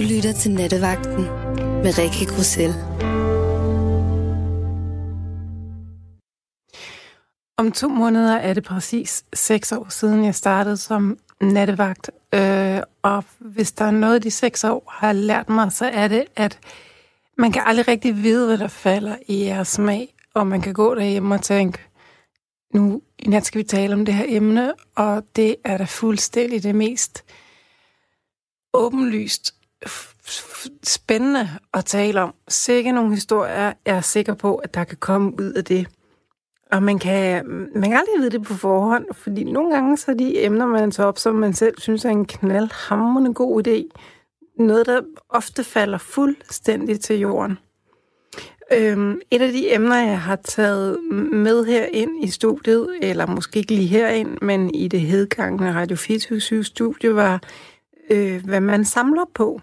Du lytter til Nattevagten med Rikke Grussel. Om to måneder er det præcis seks år siden, jeg startede som nattevagt. Øh, og hvis der er noget, de seks år har lært mig, så er det, at man kan aldrig rigtig vide, hvad der falder i jeres smag. Og man kan gå derhjemme og tænke, nu i nat skal vi tale om det her emne, og det er da fuldstændig det mest åbenlyst spændende at tale om. Sikke nogle historier, jeg er sikker på, at der kan komme ud af det. Og man kan, man kan aldrig vide det på forhånd, fordi nogle gange så er de emner, man tager op, som man selv synes er en knaldhamrende god idé, noget, der ofte falder fuldstændig til jorden. Øhm, et af de emner, jeg har taget med her ind i studiet, eller måske ikke lige herind, men i det hedgangende Radio 24 studie, var, øh, hvad man samler på.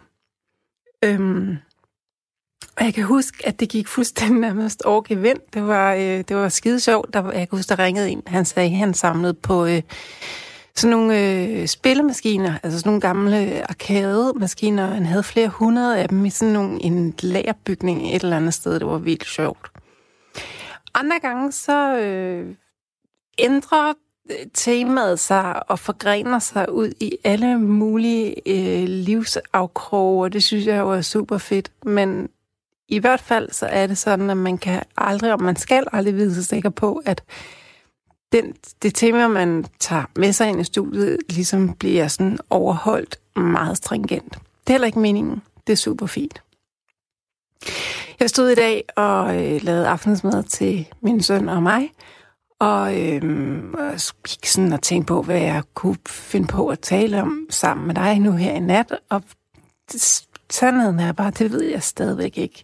Øhm, og jeg kan huske, at det gik fuldstændig nærmest over gevind. Det var, øh, det var skide sjovt. Der, jeg kan huske, der ringede en. Han sagde, at han samlede på øh, sådan nogle øh, spillemaskiner, altså sådan nogle gamle arcade-maskiner. Han havde flere hundrede af dem i sådan nogle, en lagerbygning et eller andet sted. Det var vildt sjovt. Andre gange så øh, ændrer temaet sig og forgrener sig ud i alle mulige øh, livsafkroge, og det synes jeg jo er super fedt. Men i hvert fald så er det sådan, at man kan aldrig, og man skal aldrig vide sig sikker på, at den, det tema, man tager med sig ind i studiet, ligesom bliver sådan overholdt meget stringent. Det er heller ikke meningen. Det er super fint. Jeg stod i dag og øh, lavede aftensmad til min søn og mig, og øh, gik sådan og tænkte på, hvad jeg kunne finde på at tale om sammen med dig nu her i nat. Og sandheden er bare, det ved jeg stadigvæk ikke.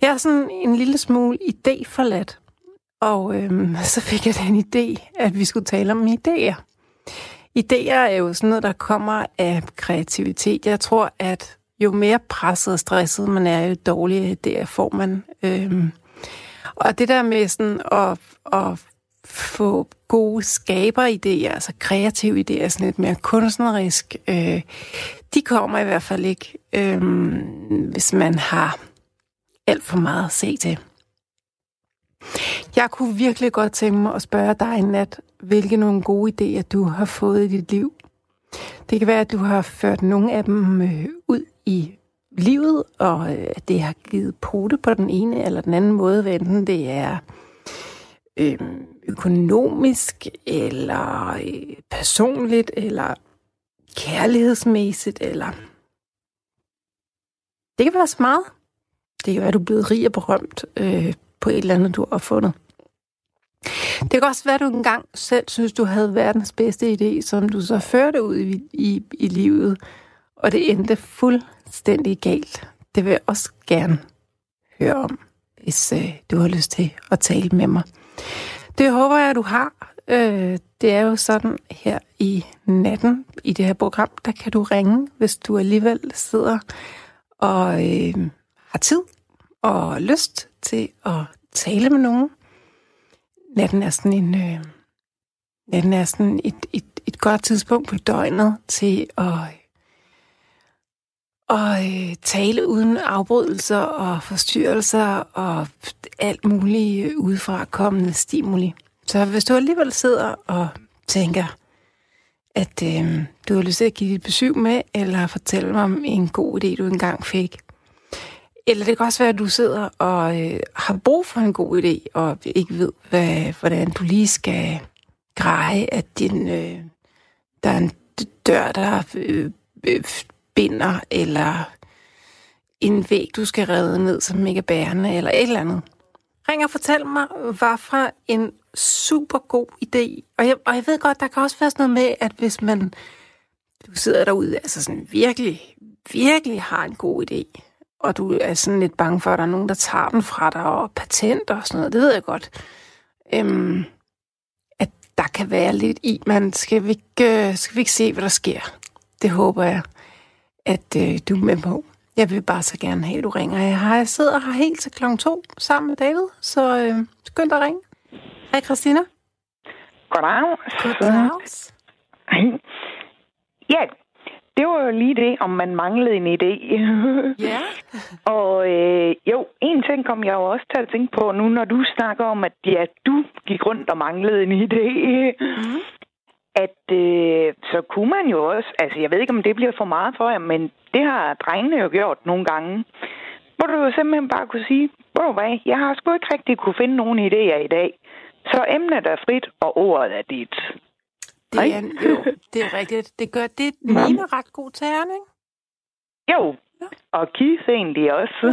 Jeg er sådan en lille smule idé forladt. Og øhm, så fik jeg den idé, at vi skulle tale om idéer. Idéer er jo sådan noget, der kommer af kreativitet. Jeg tror, at jo mere presset og stresset man er, jo dårligere idéer får man. Øhm, og det der med sådan at, at få gode skaberidéer, altså kreative idéer, sådan lidt mere kunstnerisk, øh, de kommer i hvert fald ikke, øh, hvis man har alt for meget at se til. Jeg kunne virkelig godt tænke mig at spørge dig i nat, hvilke nogle gode idéer du har fået i dit liv. Det kan være, at du har ført nogle af dem øh, ud i livet, og øh, det har givet pote på den ene eller den anden måde, enten det er øh, økonomisk, eller øh, personligt, eller kærlighedsmæssigt, eller... Det kan være så meget. Det kan være, at du er blevet rig og berømt øh, på et eller andet, du har fundet. Det kan også være, at du engang selv synes, du havde verdens bedste idé, som du så førte ud i, i, i livet, og det endte fuldstændig galt. Det vil jeg også gerne høre om, hvis øh, du har lyst til at tale med mig. Det håber jeg, at du har. Øh, det er jo sådan her i natten i det her program, der kan du ringe, hvis du alligevel sidder og øh, har tid og lyst til at tale med nogen. Natten er sådan en... Øh, natten er sådan et, et, et godt tidspunkt på døgnet til at og øh, tale uden afbrydelser og forstyrrelser og alt muligt øh, udefra kommende stimuli. Så hvis du alligevel sidder og tænker, at øh, du har lyst til at give dit besøg med, eller fortælle mig om en god idé, du engang fik, eller det kan også være, at du sidder og øh, har brug for en god idé, og ikke ved, hvad, hvordan du lige skal greje, at din, øh, der er en dør, der øh, øh, binder, eller en væg, du skal redde ned, som ikke er bærende, eller et eller andet. Ring og fortæl mig, hvad fra en super god idé. Og jeg, og jeg ved godt, der kan også være sådan noget med, at hvis man du sidder derude, altså sådan virkelig, virkelig har en god idé, og du er sådan lidt bange for, at der er nogen, der tager den fra dig, og patent og sådan noget, det ved jeg godt. Øhm, at der kan være lidt i, man skal vi ikke, øh, skal vi ikke se, hvad der sker. Det håber jeg, at øh, du er med på. Jeg vil bare så gerne have, at du ringer. Jeg, har, jeg sidder her helt til klokken to sammen med David, så øh, skynd dig at ringe. Hej Christina. Goddag. Goddag. Ja, det det var jo lige det, om man manglede en idé. Ja. og øh, jo, en ting kom jeg jo også til at tænke på nu, når du snakker om, at ja, du gik rundt og manglede en idé. Mm. At øh, så kunne man jo også, altså jeg ved ikke, om det bliver for meget for jer, men det har drengene jo gjort nogle gange. Hvor du jo simpelthen bare kunne sige, hvor hvad, jeg har sgu ikke rigtig kunne finde nogen idéer i dag. Så emnet er frit, og ordet er dit. Det er, jo, det er rigtigt. Det gør det ligner ret god ikke? Jo, Ja. og Keith egentlig også.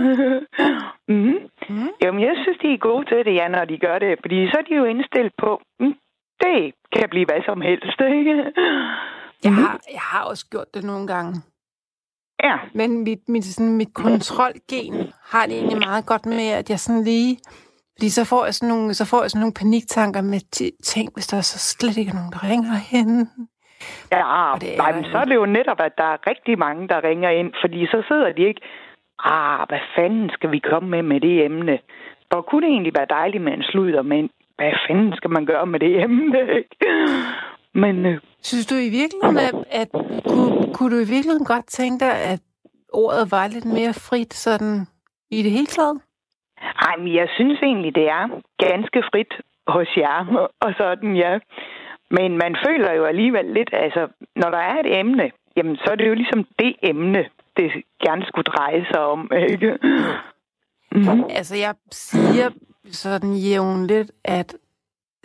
mm-hmm. Mm. Jamen, jeg synes, de er gode til det, ja, når de gør det. Fordi så er de jo indstillet på, mm, det kan blive hvad som helst, ikke? Jeg, Mhm. har, jeg har også gjort det nogle gange. Ja, Men mit, mit, sådan, mit kontrolgen har det egentlig meget godt med, at jeg sådan lige... Fordi så får jeg sådan nogle, så får jeg sådan nogle paniktanker med ting, hvis der er så slet ikke er nogen, der ringer hen. ja Og det er- nej, men så er det jo netop, at der er rigtig mange, der ringer ind, fordi så sidder de ikke, ah, hvad fanden skal vi komme med med det emne? Hvor kunne det egentlig være dejligt med en sludder, men hvad fanden skal man gøre med det emne, ikke? Men øh, Synes du i virkeligheden, at, at kunne, kunne du i virkeligheden godt tænke dig, at ordet var lidt mere frit sådan i det hele taget? Ej, men jeg synes egentlig, det er ganske frit hos jer, og sådan, ja. Men man føler jo alligevel lidt, altså, når der er et emne, jamen, så er det jo ligesom det emne, det gerne skulle dreje sig om, ikke? Mm-hmm. Altså, jeg siger sådan jævnligt, at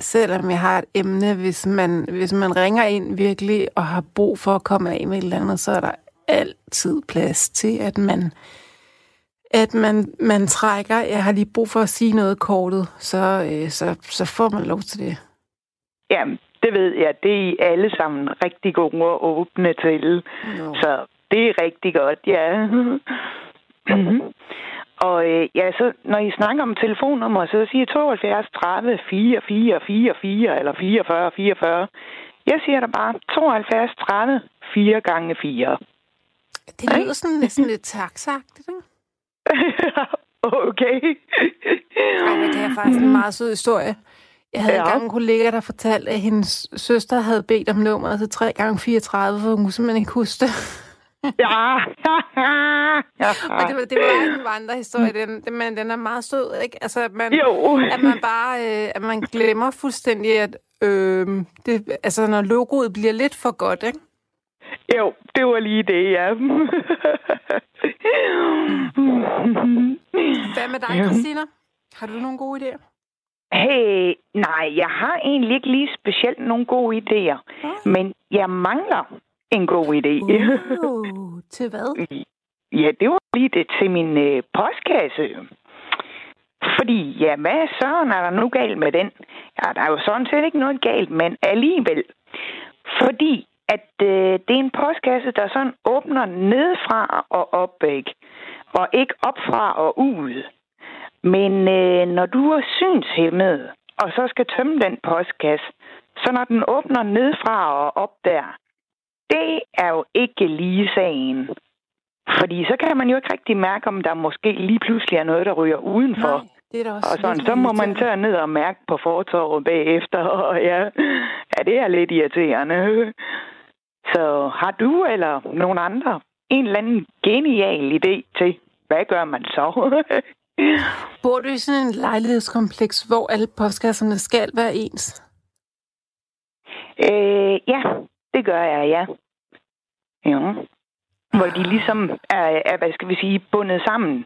selvom jeg har et emne, hvis man, hvis man ringer ind virkelig og har brug for at komme af med et eller andet, så er der altid plads til, at man at man, man trækker, jeg har lige brug for at sige noget kortet, så, øh, så, så får man lov til det. Jamen, det ved jeg, det er I alle sammen rigtig gode og åbne til. No. Så det er rigtig godt, ja. Og øh, ja, så når I snakker om telefonnummer, så siger 72 30 44 44 eller 44 44. Jeg siger da bare 72 30 4 gange 4. Det lyder sådan lidt, sådan lidt taksagtigt, ikke? okay. Ej, det er faktisk en meget sød historie. Jeg havde. Ja. engang en kollega, der fortalte, at hendes søster havde bedt om nummeret til 3 gange 34 for hun kunne simpelthen ikke huske det. Ja. Og det, var- det var en vandrehistorie, den, den, men den er meget sød, ikke? Altså, at man, Jo. at man bare øh, at man glemmer fuldstændig, at øh, det, altså, når logoet bliver lidt for godt, ikke? Jo, det var lige det, ja. Hvad med dig, Ja. Christina? Har du nogle gode idéer? Hey, nej, jeg har egentlig ikke lige specielt nogle gode idéer, men jeg mangler en god idé. Uh, til hvad? ja, det var lige det til min øh, postkasse. Fordi, ja, hvad søren er der nu galt med den? Ja, der er jo sådan set ikke noget galt, men alligevel. Fordi, at øh, det er en postkasse, der sådan åbner nedefra og op, ikke? Og ikke opfra og ud. Men øh, når du er synshæmmet, og så skal tømme den postkasse, så når den åbner nedfra og op der, det er jo ikke lige sagen. Fordi så kan man jo ikke rigtig mærke, om der måske lige pludselig er noget, der ryger udenfor. Nej, det er da også Og sådan, så må man tage ned og mærke på fortorvet bagefter, og ja, ja, det er lidt irriterende. Så har du eller nogen andre en eller anden genial idé til, hvad gør man så? Bor du i sådan en lejlighedskompleks, hvor alle postkasserne skal være ens? øh, ja, det gør jeg, ja. Ja. Hvor de ligesom er, er, hvad skal vi sige, bundet sammen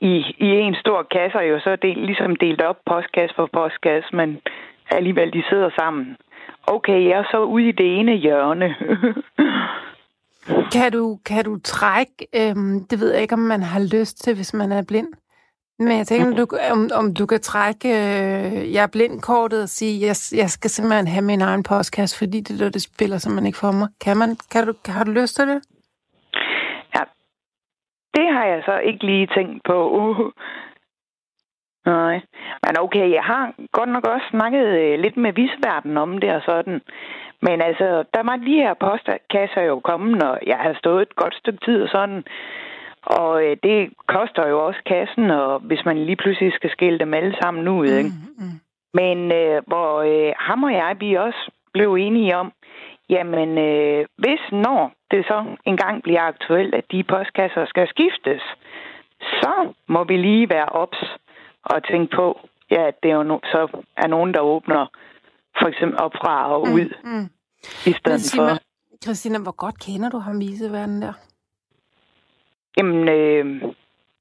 i, i en stor kasse, og jo så er det ligesom delt op postkasse for postkasse, men alligevel de sidder sammen. Okay, jeg er så ude i det ene hjørne. Kan du, kan du trække, øhm, det ved jeg ikke, om man har lyst til, hvis man er blind. Men jeg tænker, du, om, om du kan trække øh, jeg er blind-kortet og sige, jeg, jeg skal simpelthen have min egen postkasse, fordi det er det, spiller simpelthen ikke for mig. Kan man, kan du, har du lyst til det? ja, det har jeg så ikke lige tænkt på. Nej. Men okay, jeg har godt nok også snakket øh, lidt med visverden om det og sådan. Men altså, der var de her postkasser jo kommet, og jeg har stået et godt stykke tid og sådan. Og øh, det koster jo også kassen, og hvis man lige pludselig skal skille dem alle sammen ud, ikke? Mm, mm. Men øh, hvor øh, ham og jeg, vi også blev enige om, jamen, øh, hvis når det så engang bliver aktuelt, at de postkasser skal skiftes, så må vi lige være ops og tænke på, ja, at det er jo no, så er nogen, der åbner for eksempel op fra og ud, mm, mm. i stedet for... Christina, hvor godt kender du ham viseverden der? Jamen, øh,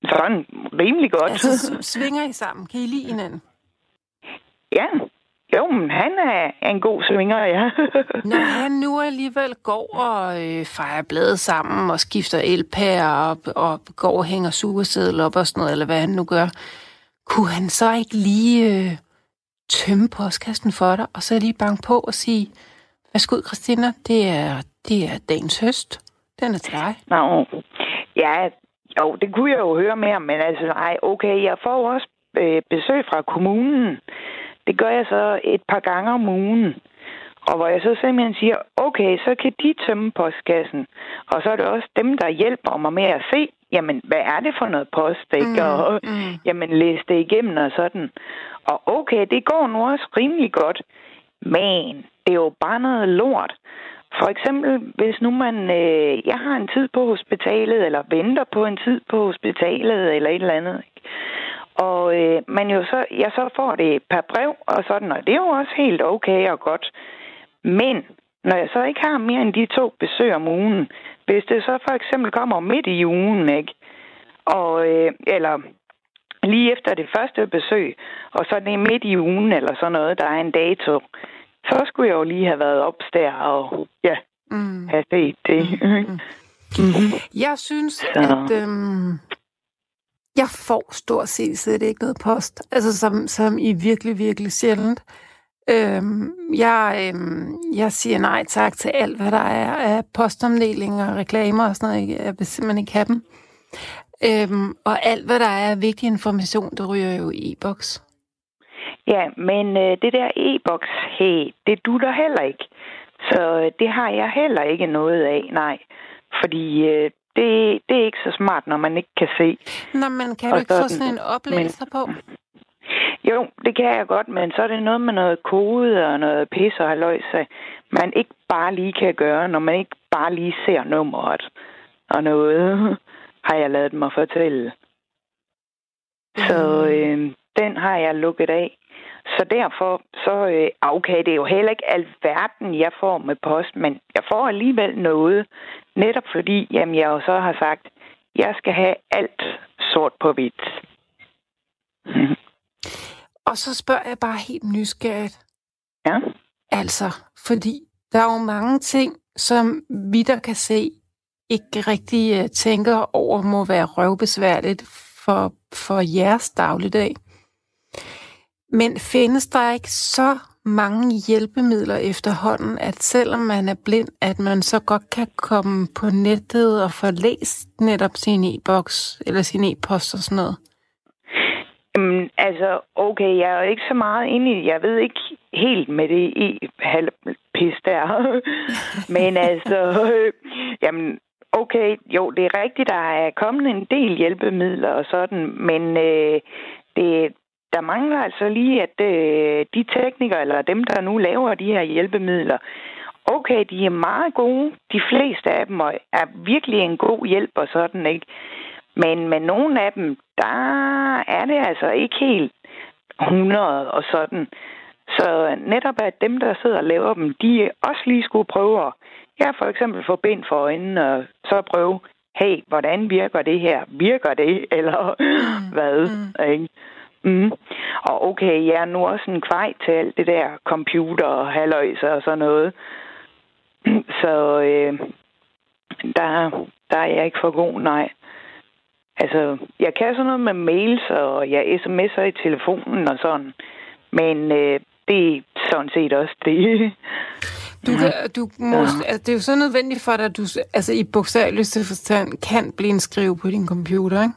sådan rimelig godt. Altså, svinger I sammen? Kan I lide hinanden? Ja, jo, men han er en god svinger, ja. Når han nu alligevel går og øh, fejrer bladet sammen og skifter elpærer op og går og hænger sugersedel op og sådan noget, eller hvad han nu gør, kunne han så ikke lige øh, tømme postkassen for dig, og så lige banke på og sige, værsgo Christina, det er, det er dagens høst. Den er til dig. Nå, ja, jo, det kunne jeg jo høre mere, men altså, nej, okay, jeg får også øh, besøg fra kommunen. Det gør jeg så et par gange om ugen. Og hvor jeg så simpelthen siger, okay, så kan de tømme postkassen. Og så er det også dem, der hjælper mig med at se, jamen, hvad er det for noget post, ikke? Mm, og mm. jamen, læse det igennem og sådan. Og okay, det går nu også rimelig godt. Men det er jo bare noget lort. For eksempel, hvis nu man, øh, jeg har en tid på hospitalet, eller venter på en tid på hospitalet, eller et eller andet, ikke? Og øh, man jo så, jeg så får det per brev og sådan, og det er jo også helt okay og godt. Men når jeg så ikke har mere end de to besøg om ugen, hvis det så for eksempel kommer midt i ugen, ikke? Og, øh, eller lige efter det første besøg, og så det midt i ugen eller sådan noget, der er en dato, så skulle jeg jo lige have været op der og ja, mm. have set det. Mm. Mm-hmm. Jeg synes, så. at øhm, jeg får stort set slet ikke noget post. Altså som, som i virkelig, virkelig sjældent. Øhm, jeg, øhm, jeg siger nej tak til alt, hvad der er af postomdelinger, reklamer og sådan noget. Jeg vil simpelthen ikke have dem. Øhm, og alt, hvad der er af vigtig information, det ryger jo i e-boks. Ja, men øh, det der e-boks, hey, det du der heller ikke. Så øh, det har jeg heller ikke noget af, nej. Fordi øh, det, det er ikke så smart, når man ikke kan se. Nå, men kan du ikke sådan, få sådan en oplæser men, på? Jo, det kan jeg godt, men så er det noget med noget kode og noget pis og haløjse, man ikke bare lige kan gøre, når man ikke bare lige ser nummeret og noget, har jeg lavet mig fortælle. Så øh, den har jeg lukket af. Så derfor, så øh, okay, det er jo heller ikke alt verden, jeg får med post, men jeg får alligevel noget, netop fordi, jamen, jeg jo så har sagt, jeg skal have alt sort på hvidt. Og så spørger jeg bare helt nysgerrigt. Ja? Altså, fordi der er jo mange ting, som vi der kan se, ikke rigtig uh, tænker over, må være røvbesværligt for, for jeres dagligdag. Men findes der ikke så mange hjælpemidler efterhånden, at selvom man er blind, at man så godt kan komme på nettet og få læst netop sin e-boks eller sin e-post og sådan noget? Jamen, altså, okay, jeg er ikke så meget inde i Jeg ved ikke helt med det e-halvpis der. Men altså, øh, jamen, okay, jo, det er rigtigt, der er kommet en del hjælpemidler og sådan, men øh, det, der mangler altså lige, at øh, de teknikere, eller dem, der nu laver de her hjælpemidler, okay, de er meget gode. De fleste af dem er virkelig en god hjælp og sådan, ikke? Men med nogle af dem, der er det altså ikke helt 100 og sådan. Så netop at dem, der sidder og laver dem, de også lige skulle prøve at, ja, for eksempel få bind for øjnene, og så prøve, hey, hvordan virker det her? Virker det? Eller mm. hvad? Mm. Ikke? Mm. Og okay, jeg er nu også en kvej til alt det der computer og halvøjser og sådan noget. Så øh, der, der er jeg ikke for god, nej. Altså, jeg kan sådan noget med mails, og jeg sms'er i telefonen og sådan. Men øh, det er sådan set også det. Du, kan, du må, ja. altså, det er jo så nødvendigt for dig, at du altså, i bogstaveligste forstand kan blive en skrive på din computer, ikke?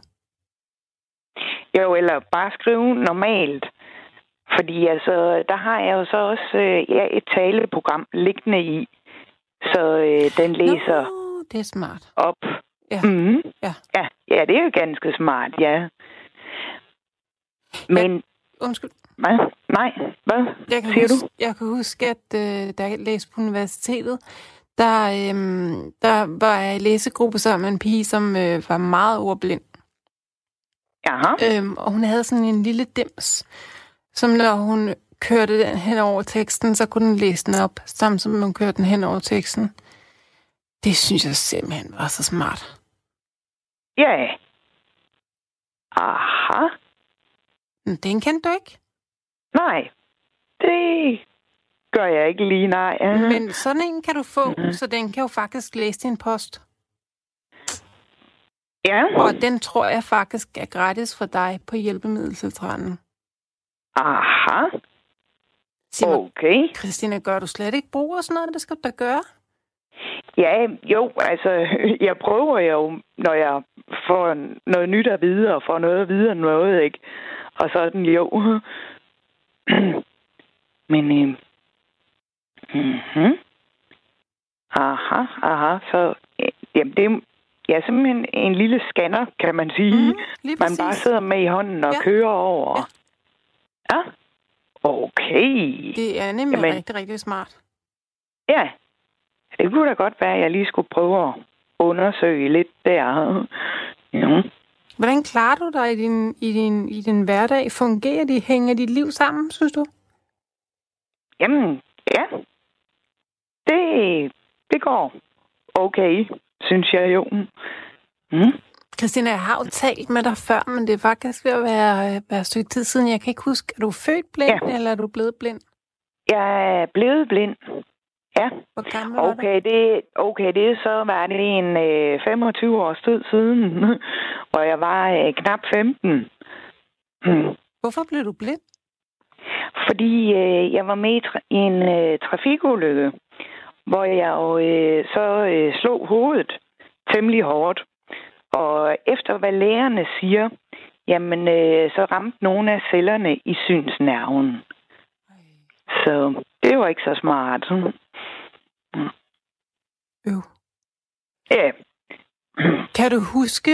Jo, eller bare skrive normalt. Fordi altså, der har jeg jo så også øh, ja, et taleprogram liggende i. Så øh, den læser Nå, det er smart. op. Ja. Mm-hmm. Ja. ja. Ja, det er jo ganske smart, ja. Men... Ja, undskyld. Hvad? Nej, hvad jeg kan siger huske, du? Jeg kan huske, at øh, da jeg læste på universitetet, der, øhm, der var jeg i læsegruppe sammen med en pige, som øh, var meget ordblind. Jaha. Øhm, og hun havde sådan en lille dims, som når hun kørte den hen over teksten, så kunne den læse den op, samtidig med hun kørte den hen over teksten. Det synes jeg simpelthen var så smart. Ja. Aha. Men den kendte du ikke. Nej. Det gør jeg ikke lige, nej. Men sådan en kan du få, så den kan jo faktisk læse din post. Ja. Og den tror jeg faktisk er gratis for dig på hjælpemiddelcentralen. Aha. Sig mig, Okay. Christina, gør du slet ikke brug af sådan noget? Det skal du da gøre. Ja, jo, altså, jeg prøver jo, når jeg får noget nyt at vide, og får noget at vide om noget, ikke? Og sådan, jo. Men, øh, mm-hmm. aha, aha, så, øh, jamen, det ja, simpelthen en lille scanner, kan man sige, mm, man præcis. bare sidder med i hånden og ja. kører over. Ja. Ja. Okay. Det er nemlig Jamen. rigtig, rigtig smart. Ja, det kunne da godt være, at jeg lige skulle prøve at undersøge lidt der. Ja. Hvordan klarer du dig i din, i din, i din hverdag? Fungerer de? Hænger dit liv sammen, synes du? Jamen, ja. Det, det går okay, synes jeg jo. Mm. Christina, jeg har jo talt med dig før, men det er faktisk ved at være, være et stykke tid siden. Jeg kan ikke huske, er du født blind, Ja. eller er du blevet blind? Jeg er blevet blind. Ja, Hvor gammel var du? okay, det, okay, det er så var det en øh, 25 års tid siden, og jeg var øh, knap 15. Mm. Hvorfor blev du blind? Fordi øh, jeg var med i en øh, trafikulykke, hvor jeg jo øh, så øh, slog hovedet temmelig hårdt. Og efter hvad lægerne siger, jamen øh, så ramte nogle af cellerne i synsnerven. Så det var ikke så smart. Øv. Ja. Kan du huske,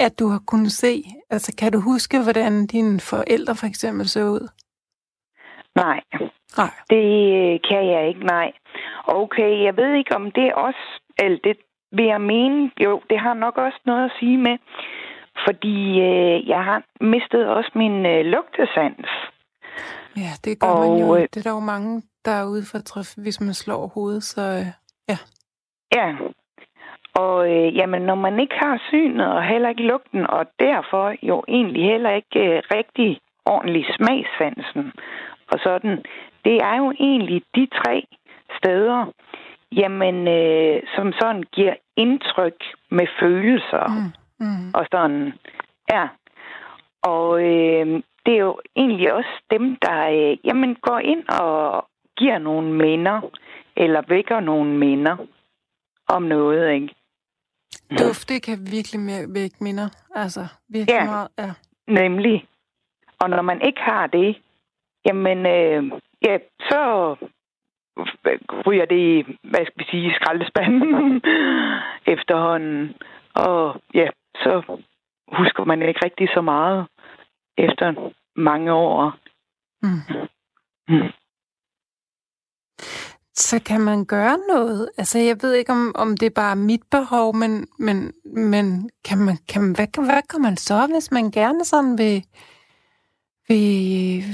at du har kunnet se, altså kan du huske, hvordan dine forældre for eksempel så ud? Nej, Nej. det øh, kan jeg ikke, nej. Okay, jeg ved ikke, om det også, eller det vil jeg mene, jo, det har nok også noget at sige med, fordi øh, jeg har mistet også min øh, lugtesans. Ja, det gør man jo. Og, øh, Det er der jo mange, der er ude for træf, hvis man slår hovedet, så øh, ja. Ja, og øh, jamen, når man ikke har synet og heller ikke lugten, og derfor jo egentlig heller ikke øh, rigtig ordentlig smagssansen og sådan, det er jo egentlig de tre steder, jamen, øh, som sådan giver indtryk med følelser Mm, mm. og sådan. Ja. Og øh, det er jo egentlig også dem, der øh, jamen, går ind og giver nogle minder, eller vækker nogle minder om noget, ikke? Duft, det kan virkelig vække minder. Altså, virkelig Ja. meget. Ja. Nemlig. Og når man ikke har det, jamen, øh, ja, så ryger det i, hvad skal vi sige, skraldespanden efterhånden. Og ja, så husker man ikke rigtig så meget efter mange år. Mm. Mm. Så kan man gøre noget? Altså, jeg ved ikke, om, om det er bare mit behov, men, men, men kan man, kan man, hvad, hvad kan man så, hvis man gerne sådan vil, vil,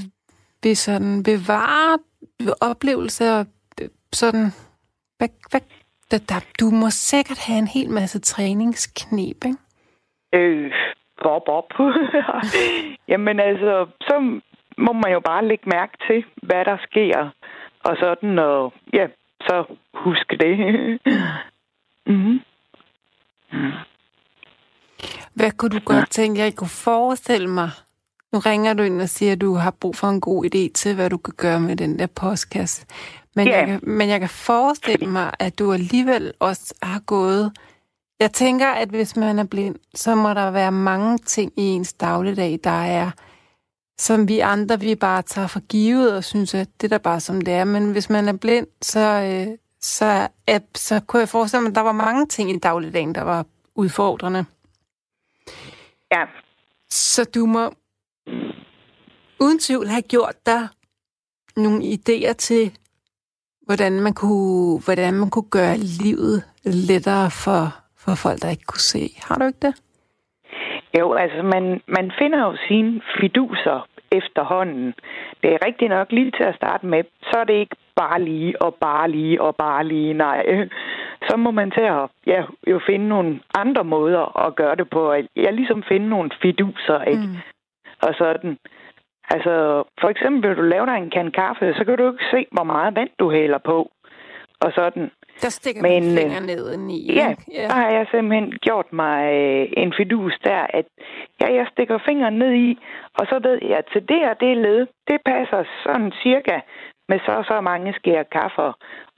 vil sådan bevare oplevelser, sådan, hvad, hvad, der, der, du må sikkert have en hel masse træningsknep, ikke? Øh, bop, op. Jamen altså, så må man jo bare lægge mærke til, hvad der sker. Og sådan, og ja, så husk det. mm-hmm. Hvad kunne du godt tænke, jeg kunne forestille mig? Nu ringer du ind og siger, at du har brug for en god idé til, hvad du kan gøre med den der postkasse. Men, Ja. jeg, kan, men jeg kan forestille mig, at du alligevel også har gået... Jeg tænker, at hvis man er blind, så må der være mange ting i ens dagligdag, der er, som vi andre, vi bare tager for givet og synes, at det er da bare som det er. Men hvis man er blind, så, øh, så, er, så kunne jeg forestille mig, at der var mange ting i dagligdagen, der var udfordrende. Ja, Så du må uden tvivl have gjort dig nogle idéer til, hvordan man kunne, hvordan man kunne gøre livet lettere for, for folk, der ikke kunne se. Har du ikke det? Jo, altså man, man finder jo sine fiduser efterhånden. Det er rigtigt nok lige til at starte med, så er det ikke bare lige og bare lige og bare lige, nej. Så må man til at ja, jo finde nogle andre måder at gøre det på. Jeg ligesom finde nogle fiduser, ikke? Mm. Og sådan. Altså, for eksempel, vil du lave dig en kan kaffe, så kan du ikke se, hvor meget vand du hælder på. Og sådan. Der stikker Men, man fingre ned i. Ja, ja, der har jeg simpelthen gjort mig øh, en fidus der, at ja, jeg stikker fingeren ned i, og så ved jeg, at til det og det led, det passer sådan cirka med så så mange skære kaffe.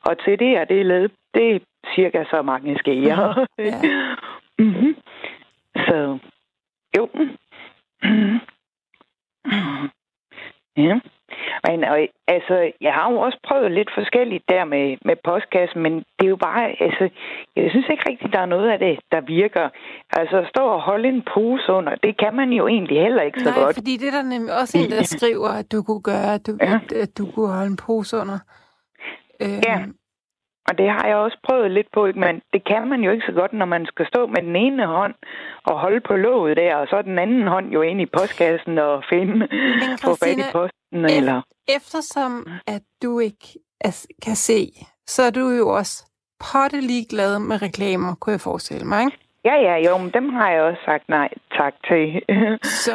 Og til det og det led, det er cirka så mange skære. Ja. mm-hmm. Så, jo. Mm-hmm. Ja. Men og, altså, jeg har jo også prøvet lidt forskelligt der med, med postkassen, men det er jo bare, altså, jeg synes ikke rigtigt, der er noget af det, der virker. Altså, at stå og holde en pose under, det kan man jo egentlig heller ikke så Nej, godt. fordi det er der nemlig også en, der skriver, at du kunne gøre, at du, ja. at, at du kunne holde en pose under. Øhm, ja, og det har jeg også prøvet lidt på, men det kan man jo ikke så godt, når man skal stå med den ene hånd og holde på låget der, og så den anden hånd jo ind i postkassen og finde på fat i posten. E- eller... Eftersom at du ikke kan se, så er du jo også pottelig glad med reklamer, kunne jeg forestille mig, ikke? Ja, ja, jo, men dem har jeg også sagt nej tak til. så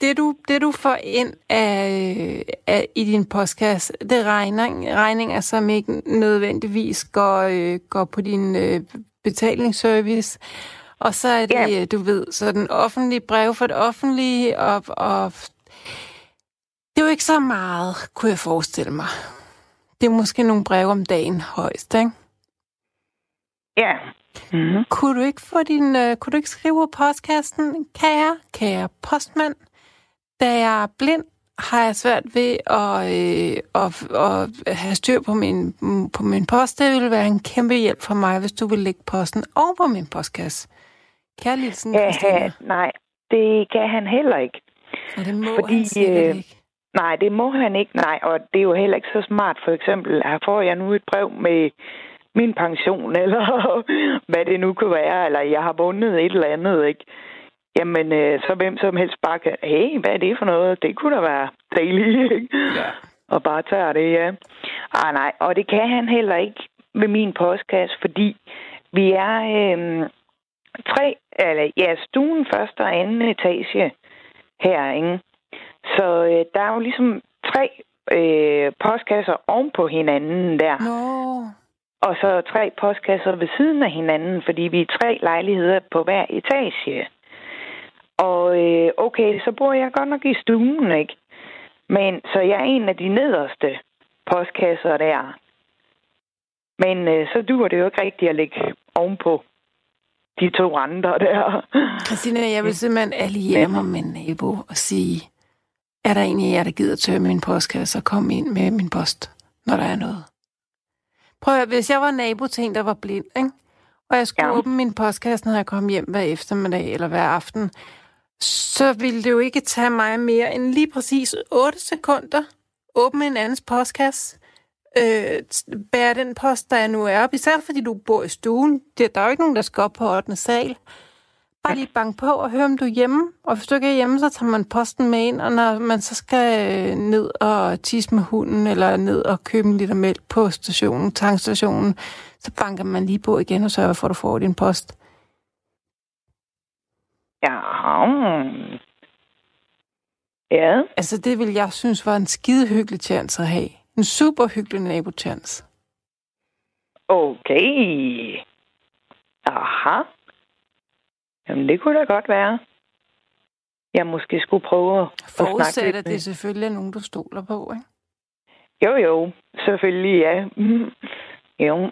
det du, det du får ind af, af, i din postkasse, det er regning, regninger, som ikke nødvendigvis går, øh, går på din øh, betalingsservice. Og så er det, ja. du ved, så den offentlige brev for det offentlige, og, og det er jo ikke så meget, kunne jeg forestille mig. Det er måske nogle breve om dagen højst, ikke? Ja. Mm-hmm. Kunne du ikke få din, uh, kunne du ikke skrive på postkassen, kære, kære postmand, da jeg er blind, har jeg svært ved at, øh, at, at have styr på min, på min post. Det ville være en kæmpe hjælp for mig, hvis du vil lægge posten over på min postkasse. Kærligheden, ja, Nej, det kan han heller ikke. Og det må Fordi, han øh, ikke. Nej, det må han ikke. Nej, og det er jo heller ikke så smart. For eksempel, her får jeg nu et brev med min pension, eller hvad det nu kunne være, eller jeg har vundet et eller andet, ikke? Jamen, øh, så hvem som helst bare kan, hey, hvad er det for noget? Det kunne da være dejligt, ikke? Ja. Og bare tager det, ja. Ah, nej, og det kan han heller ikke med min postkasse, fordi vi er øh, tre, eller ja, stuen første og anden etage her, ikke? Så øh, der er jo ligesom tre øh, postkasser oven på hinanden der. No. Og så tre postkasser ved siden af hinanden, fordi vi er tre lejligheder på hver etage. Og øh, okay, så bor jeg godt nok i stuen, ikke? Men så jeg er en af de nederste postkasser der. Men øh, så duer det jo ikke rigtigt at lægge ovenpå de to andre der. Christina, jeg vil simpelthen alliere mig med en nabo og sige, er der en af jer, der gider tømme min postkasse og komme ind med min post, når der er noget? Prøv at, hvis jeg var nabo til en, der var blind, ikke? og jeg skulle ja. åbne min postkasse, når jeg kom hjem hver eftermiddag eller hver aften, så ville det jo ikke tage mig mere end lige præcis 8 sekunder åbne en andens postkasse, øh, bære den post, der jeg nu er op, især fordi du bor i stuen. Der er jo ikke nogen, der skal op på 8. sal. Bare lige bank på og høre, om du er hjemme. Og hvis du ikke er hjemme, så tager man posten med ind, og når man så skal øh, ned og tisse med hunden, eller ned og købe en liter mælk på stationen, tankstationen, så banker man lige på igen og sørger for, at du får din post. Ja. Ja. Altså, det vil jeg synes var en skide hyggelig chance at have. En super hyggelig nabo-chance. Okay. Aha. Jamen, det kunne da godt være. Jeg måske skulle prøve at, snakke lidt at det selvfølgelig er nogen, du stoler på, ikke? Jo, jo. Selvfølgelig, ja. jo,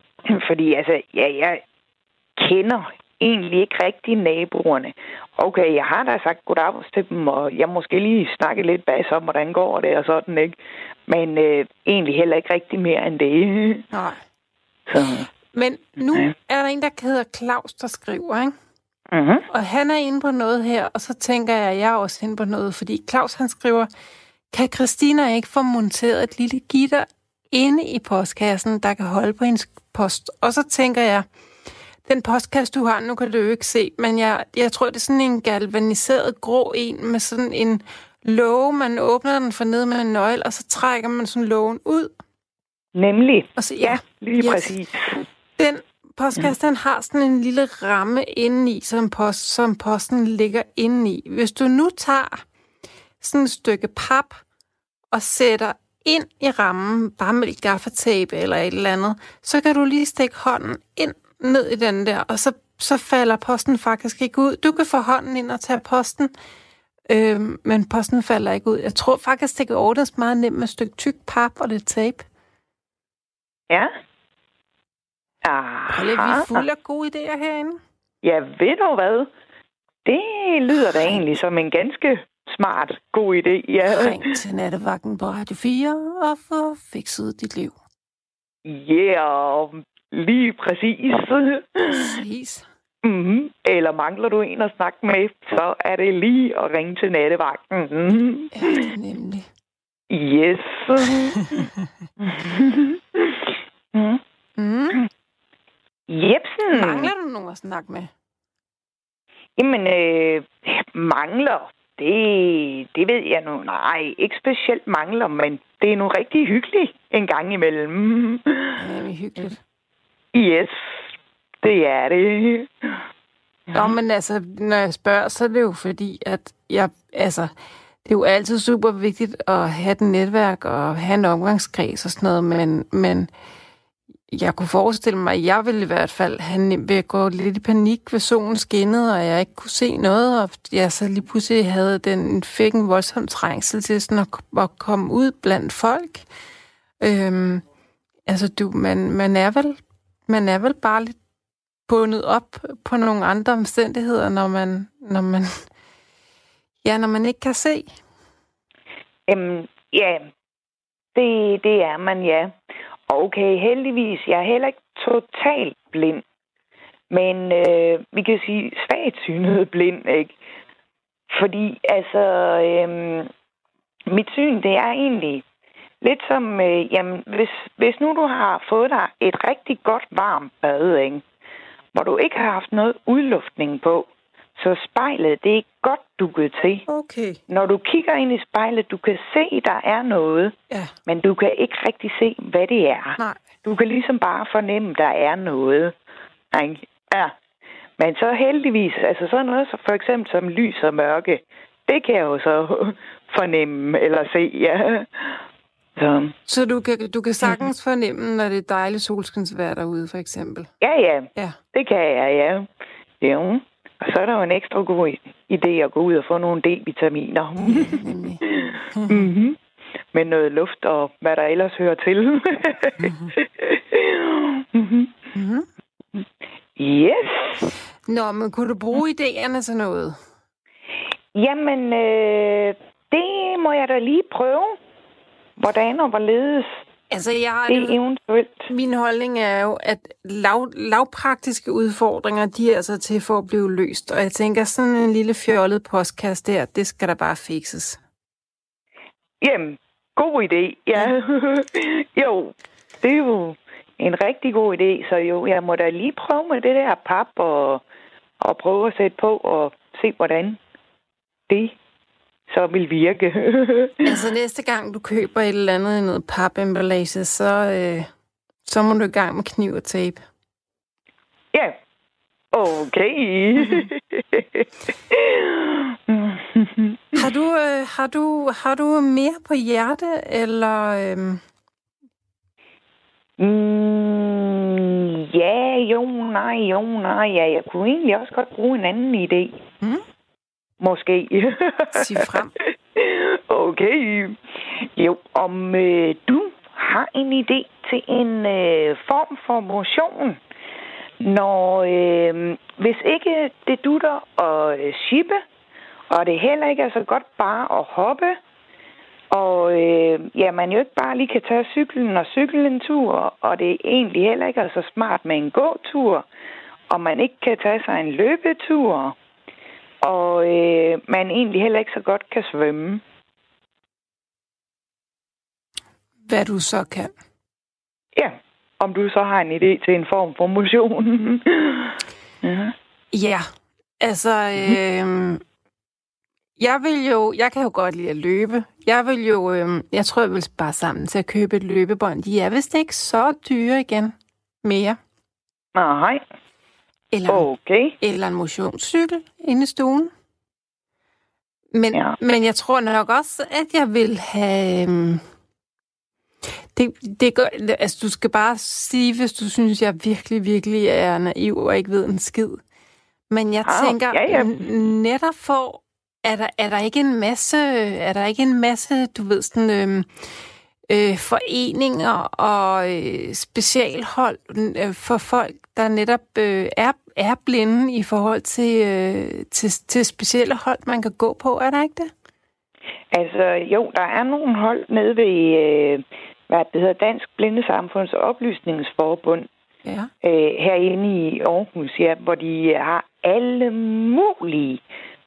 fordi altså, ja, jeg kender egentlig ikke rigtig naboerne. Okay, jeg har da sagt goddag til dem, og jeg måske lige snakke lidt bag om, hvordan går det og sådan, ikke? Men øh, egentlig heller ikke rigtig mere end det. Nej. Så. Men nu ja. er der en, der hedder Claus, der skriver, ikke? Mm-hmm. Og han er inde på noget her, og så tænker jeg, at jeg er også inde på noget, fordi Claus han skriver, kan Christina ikke få monteret et lille gitter inde i postkassen, der kan holde på hendes post. Og så tænker jeg, den postkasse, du har, nu kan du jo ikke se, men jeg, jeg tror, det er sådan en galvaniseret grå en med sådan en låge. Man åbner den for ned med en nøgle, og så trækker man sådan lågen ud. Nemlig. Og så, Ja, lige yes. præcis. Den postkasse, den har sådan en lille ramme indeni, som, post, som posten ligger indeni. Hvis du nu tager sådan et stykke pap og sætter ind i rammen, bare med et gaffatape eller et eller andet, så kan du lige stikke hånden ind ned i den der, og så, så falder posten faktisk ikke ud. Du kan få hånden ind og tage posten, øh, men posten falder ikke ud. Jeg tror faktisk, det kan ordnes meget nemt med et stykke tyk pap og lidt tape. Ja. Prøv lige, vi Aha. er fulde af gode idéer herinde. Ja, ved du hvad? Det lyder da egentlig som en ganske smart, god idé. Ja, Ring til nattevagten på Radio 4 og få fikset dit liv. yeah, lige præcis. Præcis. Mm-hmm. Eller mangler du en at snakke med, så er det lige at ringe til nattevagten. Mm. Ja, det er nemlig. Yes. mm. Mm. Jepsen. Mangler du nogen at snakke med? Jamen, øh, mangler, det, det ved jeg nu. Nej, ikke specielt mangler, men det er nu rigtig hyggeligt en gang imellem. Det er nemlig hyggeligt. Yes, det er det. Nå, men altså, når jeg spørger, så er det jo fordi, at jeg, altså, det er jo altid super vigtigt at have et netværk og have en omgangskreds og sådan noget, men, men jeg kunne forestille mig, at jeg ville i hvert fald have nemt gå lidt i panik, hvis solen skinnede, og jeg ikke kunne se noget, og jeg så lige pludselig havde den, fik en voldsom trængsel til sådan at, at komme ud blandt folk. Øhm, altså, du, man, man, er vel, man er vel bare lidt bundet op på nogle andre omstændigheder, når man, når man, ja, når man ikke kan se. Øhm, ja, det, det er man, ja. Okay, heldigvis. Jeg er heller ikke totalt blind. Men øh, vi kan sige svagsynet blind, ikke? Fordi, altså, øh, mit syn, det er egentlig lidt som, øh, jamen, hvis, hvis nu du har fået dig et rigtig godt varmt bad, ikke? hvor du ikke har haft noget udluftning på, så spejlet, det er godt dukket til. Okay. Når du kigger ind i spejlet, du kan se, der er noget, Ja, men du kan ikke rigtig se, hvad det er. nej. Du kan ligesom bare fornemme, der er noget. Ikke? Ja. Men så heldigvis, altså sådan noget så for eksempel som lys og mørke, det kan jeg jo så fornemme eller se, ja. Så, Så du kan, du kan sagtens fornemme, når det er dejligt solskinsvejr derude, for eksempel. ja, ja, Ja. det kan jeg, ja. Jo. Og så er der jo en ekstra god idé at gå ud og få nogle D-vitaminer. Mm-hmm. Med noget luft og hvad der ellers hører til. mm-hmm. Mm-hmm. Yes. Nå, men kunne du bruge idéerne til noget? Jamen, øh, det må jeg da lige prøve. Hvordan og hvorledes Altså, jeg har det det, eventuelt. min holdning er jo, at lav, lavpraktiske udfordringer, de er altså til for at blive løst. Og jeg tænker, sådan en lille fjollet postkasse der, det skal der bare fikses. Jamen, god idé, ja. jo, det er jo en rigtig god idé, så jo, jeg må da lige prøve med det der pap og, og prøve at sætte på og se, hvordan det så vil virke. Altså, næste gang du køber et eller andet i noget papemballage, så, øh, så må du i gang med kniv og tape. ja, okay. Har du, øh, har du, har du mere på hjerte, eller... Øh, mm, ja, jo, nej, jo, nej, ja. Jeg kunne egentlig også godt bruge en anden idé. Mm. Måske. Sig frem. Okay. Jo, om øh, du har en idé til en øh, form for motion, når øh, hvis ikke det dutter at øh, shippe, og det heller ikke er så godt bare at hoppe, og øh, ja, man jo ikke bare lige kan tage cyklen og cykle en tur, og det egentlig heller ikke er så smart med en gåtur, og man ikke kan tage sig en løbetur, og øh, man egentlig heller ikke så godt kan svømme. hvad du så kan. Ja, om du så har en idé til en form for motion. ja. ja, altså... Øh, jeg vil jo, jeg kan jo godt lide at løbe. Jeg vil jo, øh, jeg tror, jeg vil bare sammen til at købe et løbebånd. De er vist ikke så dyre igen mere. Nej. Eller, okay. eller en motionscykel inde i stuen. Men, ja. men jeg tror nok også, at jeg vil have... Øh, det, det gør, altså, du skal bare sige, hvis du synes, jeg virkelig, virkelig er naiv og ikke ved en skid. Men jeg ah, tænker, ja, ja. netop for er der, er der ikke en masse, er der ikke en masse, du ved, sådan, øh, øh, foreninger og øh, specialhold øh, for folk, der netop øh, er, er blinde i forhold til, øh, til, til specielle hold, man kan gå på, er der ikke det? Altså, jo, der er nogle hold nede ved, øh, hvad det hedder, Dansk Blindesamfunds Oplysningsforbund, ja. øh, herinde i Aarhus, ja, hvor de har alle mulige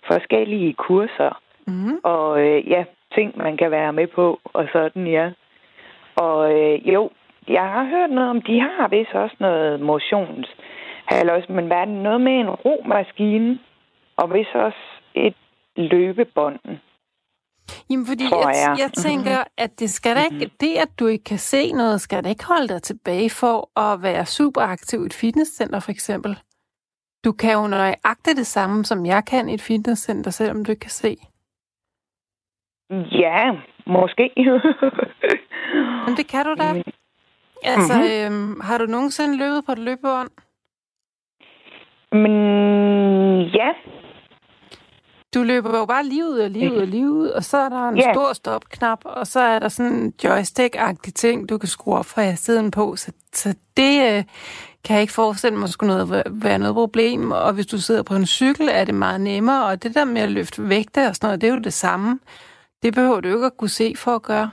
forskellige kurser. Mm. Og øh, ja, ting, man kan være med på, og sådan, ja. Og øh, jo, jeg har hørt noget om, de har vist også noget motions. Også, men hvad er det? Noget med en romaskine, og vist også et løbebånd. Jamen, fordi jeg, jeg. jeg tænker, at det skal da ikke, mm-hmm. det, at du ikke kan se noget, skal da ikke holde dig tilbage for at være super aktiv i et fitnesscenter, for eksempel. Du kan jo nøjagtigt det samme, som jeg kan i et fitnesscenter, selvom du ikke kan se. Ja, måske. Men det kan du da. Altså, mm-hmm. øhm, har du nogensinde løbet på et løbebånd? Men ja. Du løber jo bare lige ud og lige ud og lige ud, og så er der en yeah. stor stopknap, og så er der sådan en joystick-agtig ting, du kan skrue op fra siden på. Så, så det, øh, kan jeg ikke forestille mig skulle noget, være noget problem. Og hvis du sidder på en cykel, er det meget nemmere. Og det der med at løfte vægte og sådan noget, det er jo det samme. Det behøver du ikke at kunne se for at gøre.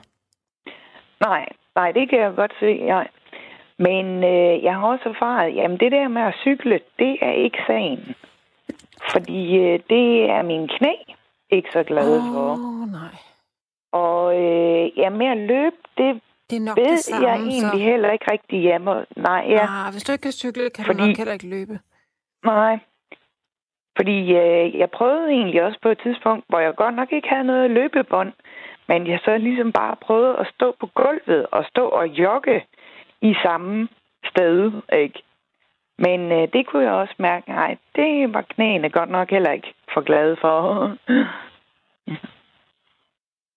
Nej, nej, det kan jeg godt se, ja. Men øh, jeg har også erfaret, jamen det der med at cykle, det er ikke sagen. Fordi øh, det er min knæ ikke så glad oh, for. nej. Og øh, ja, med at løbe, det det er nok ved det samme, jeg egentlig så... heller ikke rigtig hjemme. Nej, ja. Ah, hvis du ikke kan cykle, kan Fordi... du nok heller ikke løbe. Nej. Fordi øh, jeg prøvede egentlig også på et tidspunkt, hvor jeg godt nok ikke havde noget løbebånd, men jeg så ligesom bare prøvede at stå på gulvet og stå og jogge i samme sted, ikke? Men øh, det kunne jeg også mærke, nej, det var knæene godt nok heller ikke for glade for.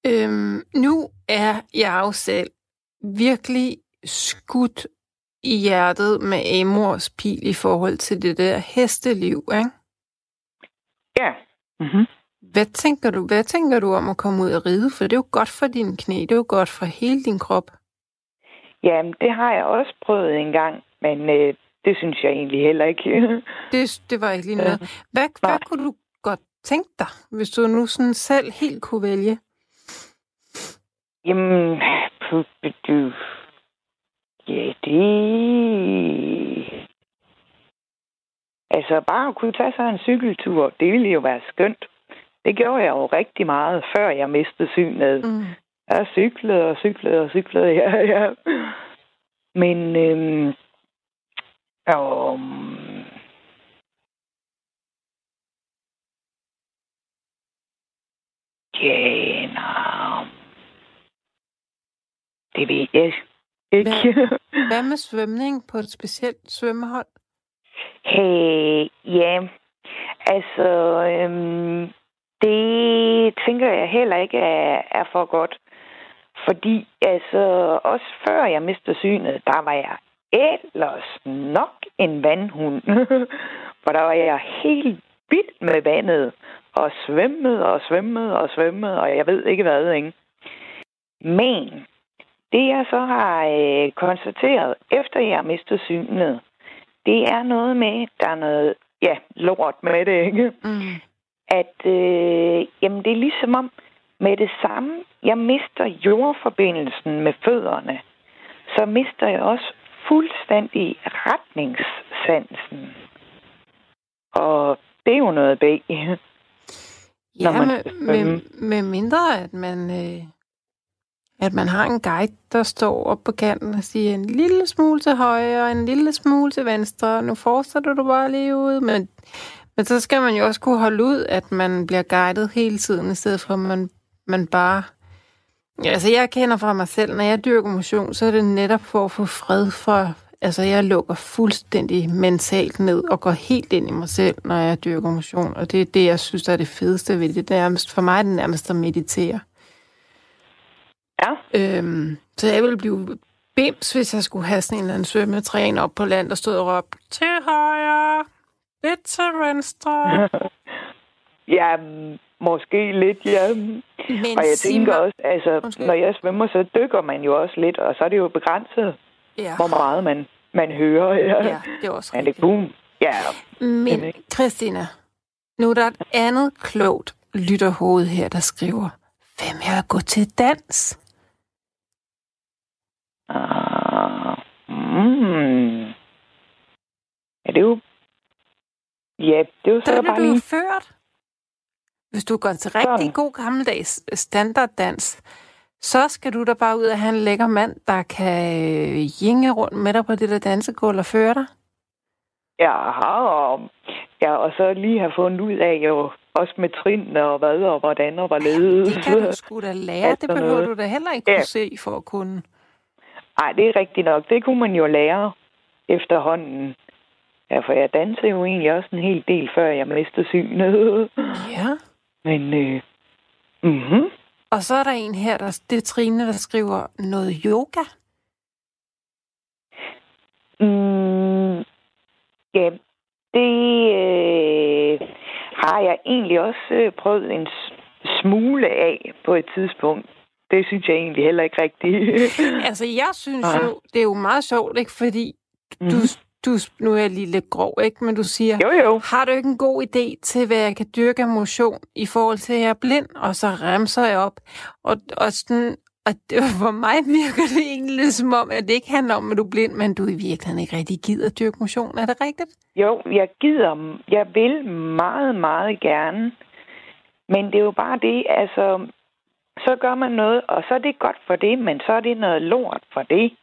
øhm, nu er jeg jo selv virkelig skudt i hjertet med Amors pil i forhold til det der hesteliv, ikke? Ja. Mm-hmm. Hvad tænker du, hvad tænker du om at komme ud og ride? For det er jo godt for din knæ, det er jo godt for hele din krop. Jamen, det har jeg også prøvet en gang, men øh, det synes jeg egentlig heller ikke. det, det var ikke lige noget. Hvad, hvad kunne du godt tænke dig, hvis du nu sådan selv helt kunne vælge? Jamen, du... Ja, det... Altså, bare at kunne tage sig en cykeltur, det ville jo være skønt. Det gjorde jeg jo rigtig meget, før jeg mistede synet. Mm. Jeg cyklede og cyklede og cyklede, ja, ja. Men, øhm, um, ja, no. Det ved jeg ikke. Hvad, hvad med svømning på et specielt svømmehold? Hey, ja, altså, øhm, det tænker jeg heller ikke er, er for godt. Fordi altså, også før jeg mistede synet, der var jeg ellers nok en vandhund. For der var jeg helt vild med vandet. Og svømmede og svømmede og svømmede, og jeg ved ikke hvad, ikke? Men det jeg så har øh, konstateret, efter jeg mistet synet, det er noget med, der er noget, ja, lort med det, ikke? Mm. At, øh, jamen det er ligesom om, med det samme, jeg mister jordforbindelsen med fødderne, så mister jeg også fuldstændig retningssansen. Og det er jo noget bag. Ja, med, med, med mindre at man øh, at man har en guide, der står op på kanten og siger en lille smule til højre, en lille smule til venstre. Nu fortsætter du bare lige ud. Men, men så skal man jo også kunne holde ud, at man bliver guidet hele tiden, i stedet for at man, man bare... Ja, altså, jeg kender fra mig selv, når jeg dyrker motion, så er det netop for at få fred for... Altså, jeg lukker fuldstændig mentalt ned og går helt ind i mig selv, når jeg dyrker motion. Og det er det, jeg synes, der er det fedeste ved det. det er nærmest, for mig er det nærmest at meditere. Ja. Øhm, så jeg ville blive bims, hvis jeg skulle have sådan en eller anden svømmetræner op på land, og stod og råbte, til højre, lidt til venstre. ja, måske lidt, ja. Men Og jeg tænker mig, også, altså, Undskyld. når jeg svømmer, så dykker man jo også lidt, og så er det jo begrænset, ja, hvor meget man, man hører. Ja, ja, det er også ja rigtigt. boom. Ja, Men Christina, nu er der et andet klogt lytterhoved her, der skriver, hvem at gå til dans? Ah, mm. Ja, det er jo... Ja, det er jo så Der bare du lige... ført. Hvis du går til rigtig god gammeldags standarddans, så skal du da bare ud og have en lækker mand, der kan øh, jinge rundt med dig på det der dansegulv og føre dig. Jaha, og, ja, og så lige have fundet ud af jo også med trin og hvad og hvordan og hvorledes. Det kan du sgu da lære. Det behøver noget. du da heller ikke Ja. kunne se for at kunne. Nej, det er rigtigt nok. Det kunne man jo lære efterhånden. Ja, for jeg dansede jo egentlig også en hel del, før jeg mistede synet. Ja. Men, øh, mhm. Og så er der en her, der, det er Trine, der skriver noget yoga. Mm, ja, det øh, har jeg egentlig også øh, prøvet en smule af på et tidspunkt. Det synes jeg egentlig heller ikke rigtigt. Altså, jeg synes Ja. jo, det er jo meget sjovt, ikke? Fordi du, du, nu er jeg lige lidt grov, ikke? Men du siger, jo, jo. har du ikke en god idé til, hvad jeg kan dyrke af motion i forhold til, at jeg er blind? Og så remser jeg op. Og, og, sådan, og det, for mig virker det egentlig som om, at det ikke handler om, at du er blind, men du i virkeligheden ikke rigtig gider dyrke motion. Er det rigtigt? Jo, jeg gider, jeg vil meget, meget gerne. Men det er jo bare det, altså, så gør man noget, og så er det godt for det, men så er det noget lort for det.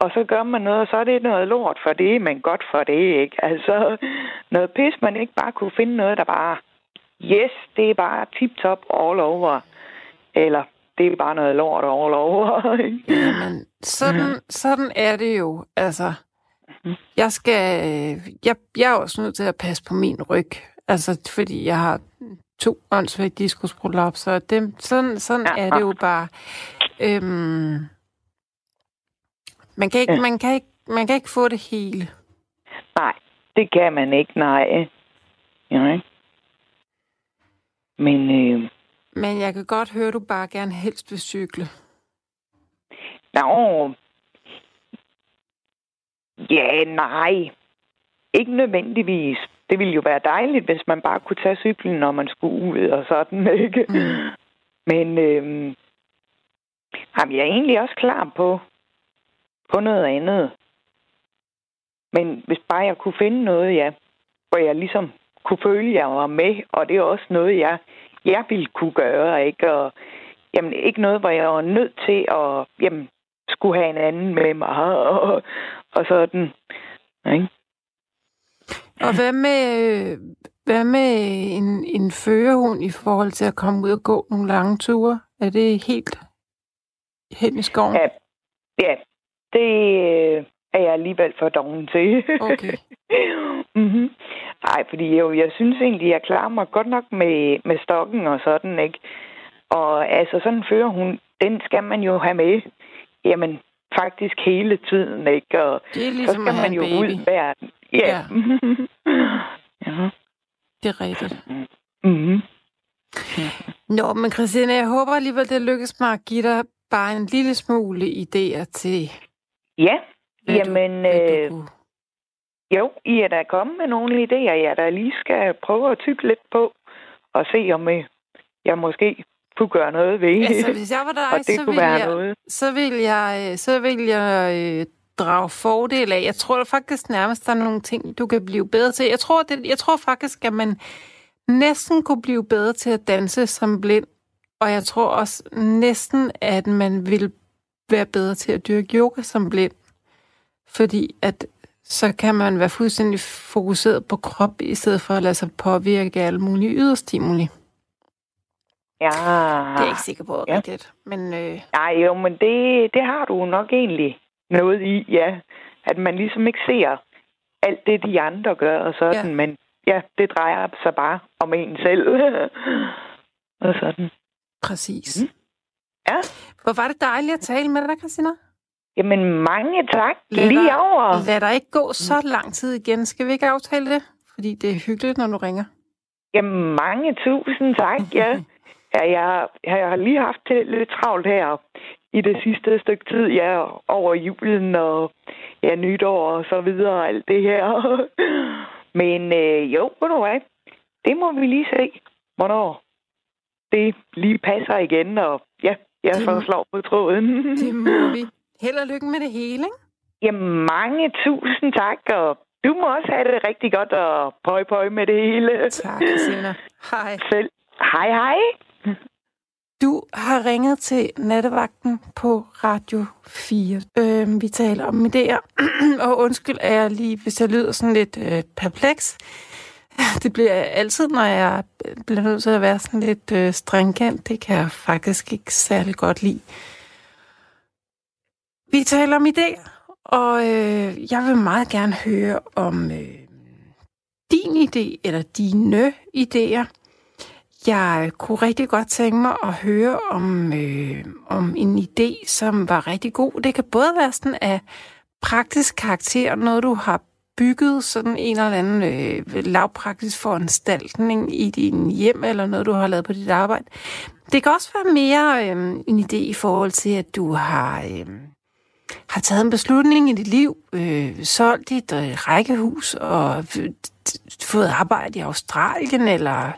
Og så gør man noget, og så er det noget lort for det, men godt for det, ikke? Altså, noget pis, man ikke bare kunne finde noget, der bare, yes, det er bare tip-top all over. Eller, det er bare noget lort all over, ikke? Jamen, sådan, sådan er det jo. Altså, jeg skal... Øh, jeg, jeg er også nødt til at passe på min ryg. Altså, fordi jeg har to åndssvagt diskusprolaps, så dem, sådan, sådan Ja. er det jo bare. Øhm, man, kan ikke, Ja. man, kan ikke, man kan ikke få det hele. Nej, det kan man ikke, nej. Ja? Men, øh, Men jeg kan godt høre, at du bare gerne helst vil cykle. Nå. Ja, nej. Ikke nødvendigvis. Det ville jo være dejligt, hvis man bare kunne tage cyklen, når man skulle ud og sådan, ikke? Mm. Men øhm, jamen, jeg er egentlig også klar på, på noget andet. Men hvis bare jeg kunne finde noget, ja, hvor jeg ligesom kunne føle, at jeg var med, og det er også noget, jeg, jeg ville kunne gøre, ikke? Og, jamen, ikke noget, hvor jeg var nødt til at jamen, skulle have en anden med mig, og, og sådan. Ikke? Og hvad med, hvad med en, en førerhund i forhold til at komme ud og gå nogle lange ture? Er det helt hen i skoven? Ja, ja det øh, er jeg alligevel for doven til. Okay. mm-hmm. Nej, fordi jo, jeg synes egentlig, jeg klarer mig godt nok med, med stokken og sådan, ikke? Og altså, sådan en førerhund, den skal man jo have med, jamen, faktisk hele tiden, ikke? Og Det er så ligesom skal at have man jo baby. ud hver... Ja. Ja. ja. Det er rigtigt. Mm-hmm. Nå, men Christina, jeg håber alligevel, det lykkes mig at give dig bare en lille smule idéer til, Ja, hvad jamen, du, hvad øh, du kunne. jo, I er da kommet med nogle idéer, jeg da lige skal prøve at tykke lidt på, og se om øh, jeg måske kunne gøre noget ved. Altså, hvis jeg var og dig, det så kunne ville være jeg, noget. så vil jeg, øh, så vil jeg øh, drage fordel af. Jeg tror faktisk nærmest, der er nogle ting, du kan blive bedre til. Jeg tror, det, jeg tror faktisk, at man næsten kunne blive bedre til at danse som blind, Og jeg tror også næsten, at man vil være bedre til at dyrke yoga som blind. Fordi at så kan man være fuldstændig fokuseret på krop, i stedet for at lade sig påvirke af alle mulige yderstimuli. Ja. Det er jeg ikke sikker på Ja. rigtigt. Men øh, Nej, jo, men det, det har du nok egentlig noget i, ja. At man ligesom ikke ser alt det, de andre gør og sådan, Ja. men ja, det drejer sig bare om en selv. og sådan. præcis. Mm. Ja. Hvor var det dejligt at tale med dig, Christina. Jamen, mange tak. Lad Lige dig- over. Lad dig ikke gå så lang tid igen. Skal vi ikke aftale det? Fordi det er hyggeligt, når du ringer. Jamen, mange tusind tak, ja. ja jeg, jeg har lige haft det lidt travlt her i det sidste stykke tid, ja, over julen og ja, nytår og så videre og alt det her. Men øh, jo, ved du hvad, det må vi lige se, hvornår det lige passer igen, og ja, jeg Det så slår på tråden. Det må vi. Held og lykke med det hele, ikke? Jamen, mange tusind tak, og du må også have det rigtig godt og pøj pøj med det hele. Tak, Christina. Hej. Selv. Hej, hej. Du har ringet til nattevagten på Radio 4. Øh, vi taler om idéer, og undskyld, er jeg lige, hvis jeg lyder sådan lidt øh, perpleks. Det bliver jeg altid, når jeg bliver nødt til at være sådan lidt øh, stringent. Det kan jeg faktisk ikke særlig godt lide. Vi taler om idéer, og øh, jeg vil meget gerne høre om øh, din idé, eller dine idéer. Jeg kunne rigtig godt tænke mig at høre om, øh, om en idé, som var rigtig god. Det kan både være sådan af praktisk karakter, noget du har bygget, sådan en eller anden øh, lavpraktisk foranstaltning i din hjem, eller noget, du har lavet på dit arbejde. Det kan også være mere øh, en idé i forhold til, at du har, øh, har taget en beslutning i dit liv, øh, solgt dit øh, rækkehus og øh, fået arbejde i Australien, eller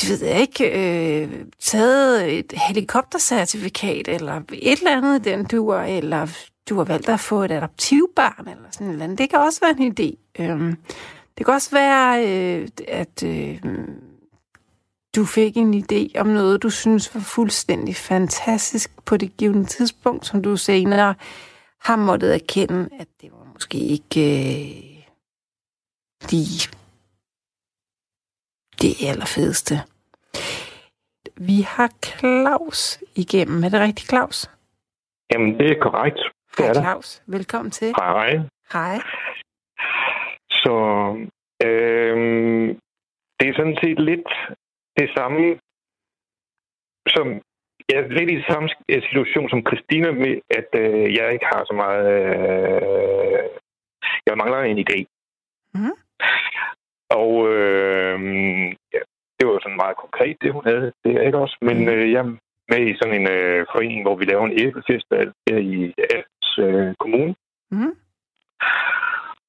det ved jeg ikke, øh, taget et helikoptercertifikat, eller et eller andet den dur, eller du har valgt at få et adoptivbarn, eller sådan et eller andet. Det kan også være en idé. Øh, det kan også være, øh, at øh, du fik en idé om noget, du synes var fuldstændig fantastisk på det givende tidspunkt, som du senere har måttet erkende, at det var måske ikke øh, lige det allerfedeste. Vi har Claus igennem. Er det rigtigt, Claus? Jamen, det er korrekt. Det Hej er der. Claus. Velkommen til. Hej. Hej. Så øhm, det er sådan set lidt det samme, som ja, lidt i samme situation som Christina med, at øh, jeg ikke har så meget... Øh, jeg mangler en idé. Mhm. Og øh, ja, det var jo sådan meget konkret, det hun havde. Det er ikke også. Men Mhm. øh, jeg er med i sådan en øh, forening, hvor vi laver en æblefestival her i Als øh, Kommune. Mhm.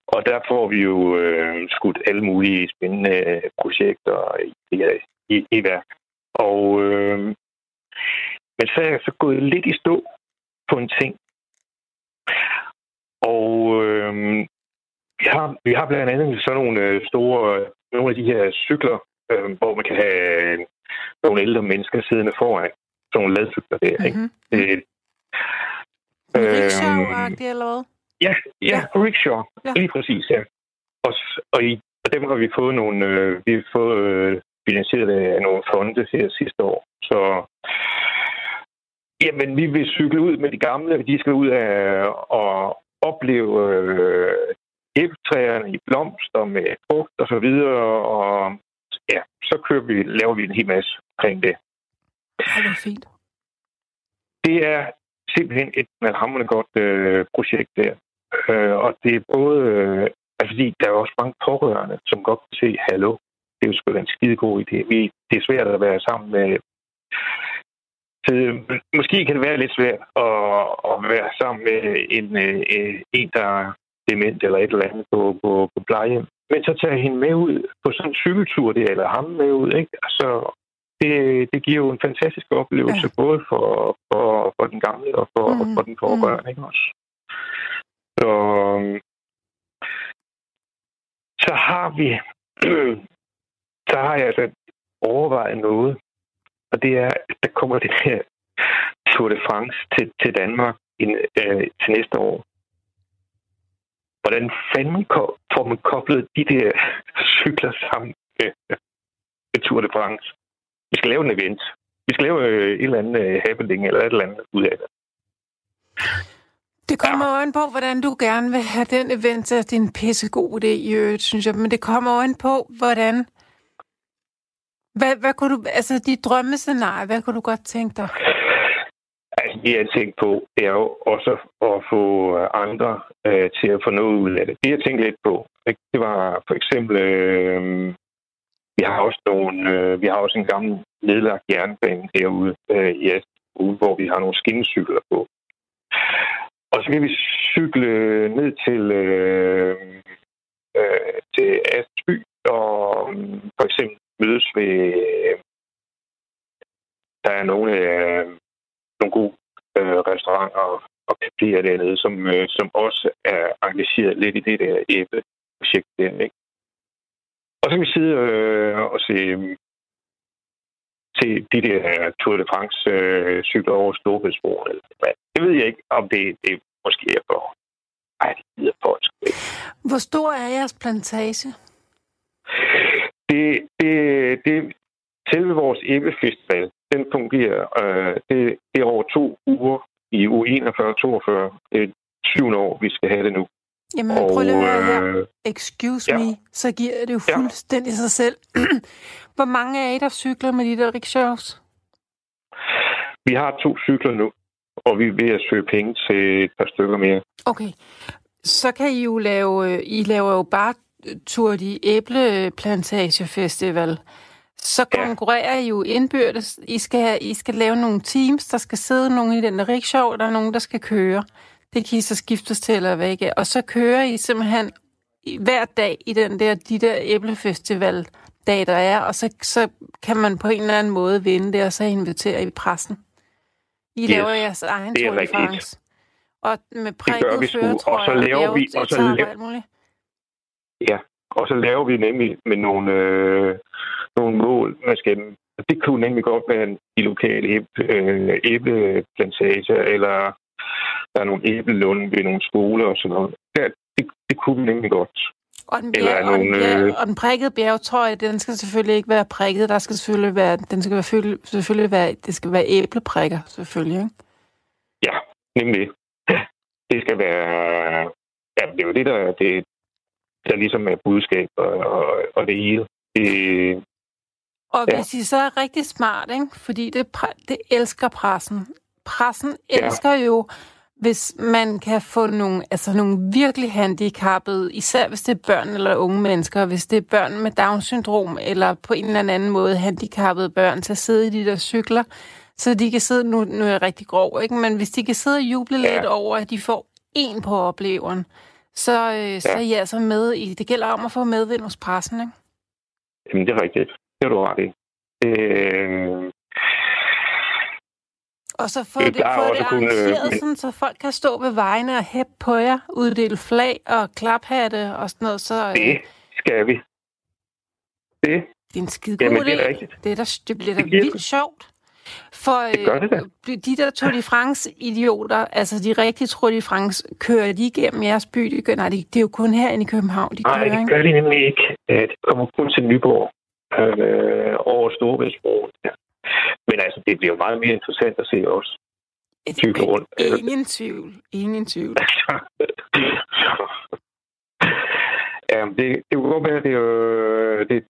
Og der får vi jo øh, skudt alle mulige spændende øh, projekter i, i, i værk. Og, øh, men så er jeg så gået lidt i stå på en ting. Og øh, vi, har, vi har blandt andet sådan nogle øh, store, nogle af de her cykler, øh, hvor man kan have nogle ældre mennesker siddende foran. Sådan nogle ladcykler der, ikke? Mm-hmm. Det, Rickshaw-agtigt, eller hvad? Ja, ja, Ja. rickshaw. Ja. Lige præcis, ja. Og, og, i, og dem har vi fået nogle, øh, vi har fået øh, finansieret af nogle fonde her sidste år. Så jamen, vi vil cykle ud med de gamle, de skal ud af og opleve øh, æbletræerne i blomster med frugt og så videre, og ja, så kører vi, laver vi en hel masse omkring det. Det er fint. Det er simpelthen et hammerende godt øh, projekt der. Øh, og det er både... Øh, altså, fordi der er også mange pårørende, som godt kan se, hallo, det er jo sgu en skide god idé. Vi, det er svært at være sammen med... Så, måske kan det være lidt svært at, at være sammen med en, øh, en, der er dement eller et eller andet på, på, på plejehjem. Men så tager hende med ud på sådan en cykeltur, det, eller ham med ud, ikke? Altså, det, det giver jo en fantastisk oplevelse, ja. både for, for, for den gamle og for, Mhm, mm, for den pårørende, ikke også? Så, så har vi, så har jeg altså overvejet noget, og det er, at der kommer det her Tour de France til, til Danmark in, øh, til næste år. Hvordan fanden får man koblet de der cykler sammen med, med Tour de France? Vi skal lave en event. Vi skal lave øh, et eller andet øh, happening eller et eller andet ud af det. Det kommer ja. an på, hvordan du gerne vil have den event. Det er en pissegod idé i øvrigt, synes jeg. Men det kommer an på, hvordan... Hvad, hvad kunne du... Altså, dit drømmescenarie, hvad kunne du godt tænke dig? Altså, det jeg tænkt på, det er jo også at få andre øh, til at få noget ud af det. Det jeg tænkte lidt på, det var for eksempel... Øh, vi har også nogle, øh, vi har også en gammel nedlagt jernbane herude øh, i Astrup, hvor vi har nogle skinnecykler på. Og så kan vi cykle ned til, øh, øh, til Astby og øh, for eksempel mødes ved... Øh, der er nogle, øh, nogle gode øh, restauranter og, og caféer dernede, som, øh, som også er engageret lidt i det der æbleprojekt der, ikke? Og så kan vi sidde øh, og se, se de der Tour de France øh, cykler over Storbritannien. Det ved jeg ikke, om det, det måske er for... Ej, det gider for Hvor stor er jeres plantage? Det, det, det, selve vores æblefestival, den fungerer, øh, det, det er over to uger i uge 41-42. Det er syvende år, vi skal have det nu. Jamen, og, prøv lige at høre her. Øh, Excuse ja. me, så giver det jo fuldstændig ja. sig selv. Hvor mange af I, der cykler med de der rickshaws? Vi har to cykler nu, og vi er ved at søge penge til et par stykker mere. Okay. Så kan I jo lave, I laver jo bare Tour de Æbleplantage Festival. Så konkurrerer I jo indbyrdes. I skal, I skal lave nogle teams, der skal sidde nogen i den rickshaw, og der er nogen, der skal køre. Det kan I så skiftes til eller hvad ikke. Og så kører I simpelthen hver dag i den der, de der æblefestival dag, der er, og så, så kan man på en eller anden måde vinde det, og så inviterer I pressen. I yes, laver jeres egen Tour de France. Og med prikket føretrøjer og så laver vi, og så laver, Ja, og så laver vi nemlig med nogle, øh, nogle mål, man skal det kunne nemlig godt være en, de lokale øh, æbleplantager, eller der er nogle æblelunde ved nogle skoler og sådan noget. Det, det, det kunne vi nemlig godt. Og den, bjerg, Eller nogle, og, den bjerg, øh... og den prikkede bjergetrøje, den skal selvfølgelig ikke være prikket. Der skal selvfølgelig være, den skal være, selvfølgelig være, det skal være æbleprikker, selvfølgelig. Ikke? Ja, nemlig. Det skal være, ja, det er jo det, der, det, der ligesom er budskab og, og, og det hele. Det, og ja. hvis I så er rigtig smart, ikke? fordi det, det elsker pressen. Pressen elsker ja. jo hvis man kan få nogle, altså nogle virkelig handicappede, især hvis det er børn eller unge mennesker, hvis det er børn med Down-syndrom, eller på en eller anden måde handicappede børn, til at sidde i de der cykler, så de kan sidde, nu, nu er jeg rigtig grov, ikke? men hvis de kan sidde og juble ja. lidt over, at de får en på opleveren, så, øh, så ja. er I altså med i, det gælder om at få medvind hos pressen, ikke? Jamen, det er rigtigt. Det er du ret i. Øh, og så få det, få det arrangeret, kunne, sådan, så folk kan stå ved vejene og hæppe på jer, uddele flag og klaphatte og sådan noget. Så, øh, det skal vi. Det. Det er en skide god Jamen, det er rigtigt. Det, er der, det bliver da vildt sjovt. For det gør det da. Øh, de der Tour de France-idioter, altså de rigtige Tour de France, kører de igennem jeres by? De gør, nej, det, det er jo kun her i København, de kører, Nej, det gør de nemlig ikke. Det kommer kun til Nyborg øh, over Storebæltsbroen. Men altså, det bliver jo meget mere interessant at se os cykle rundt. Ingen tvivl. Ingen tvivl. ja, det, det kunne godt være, at det, øh, det,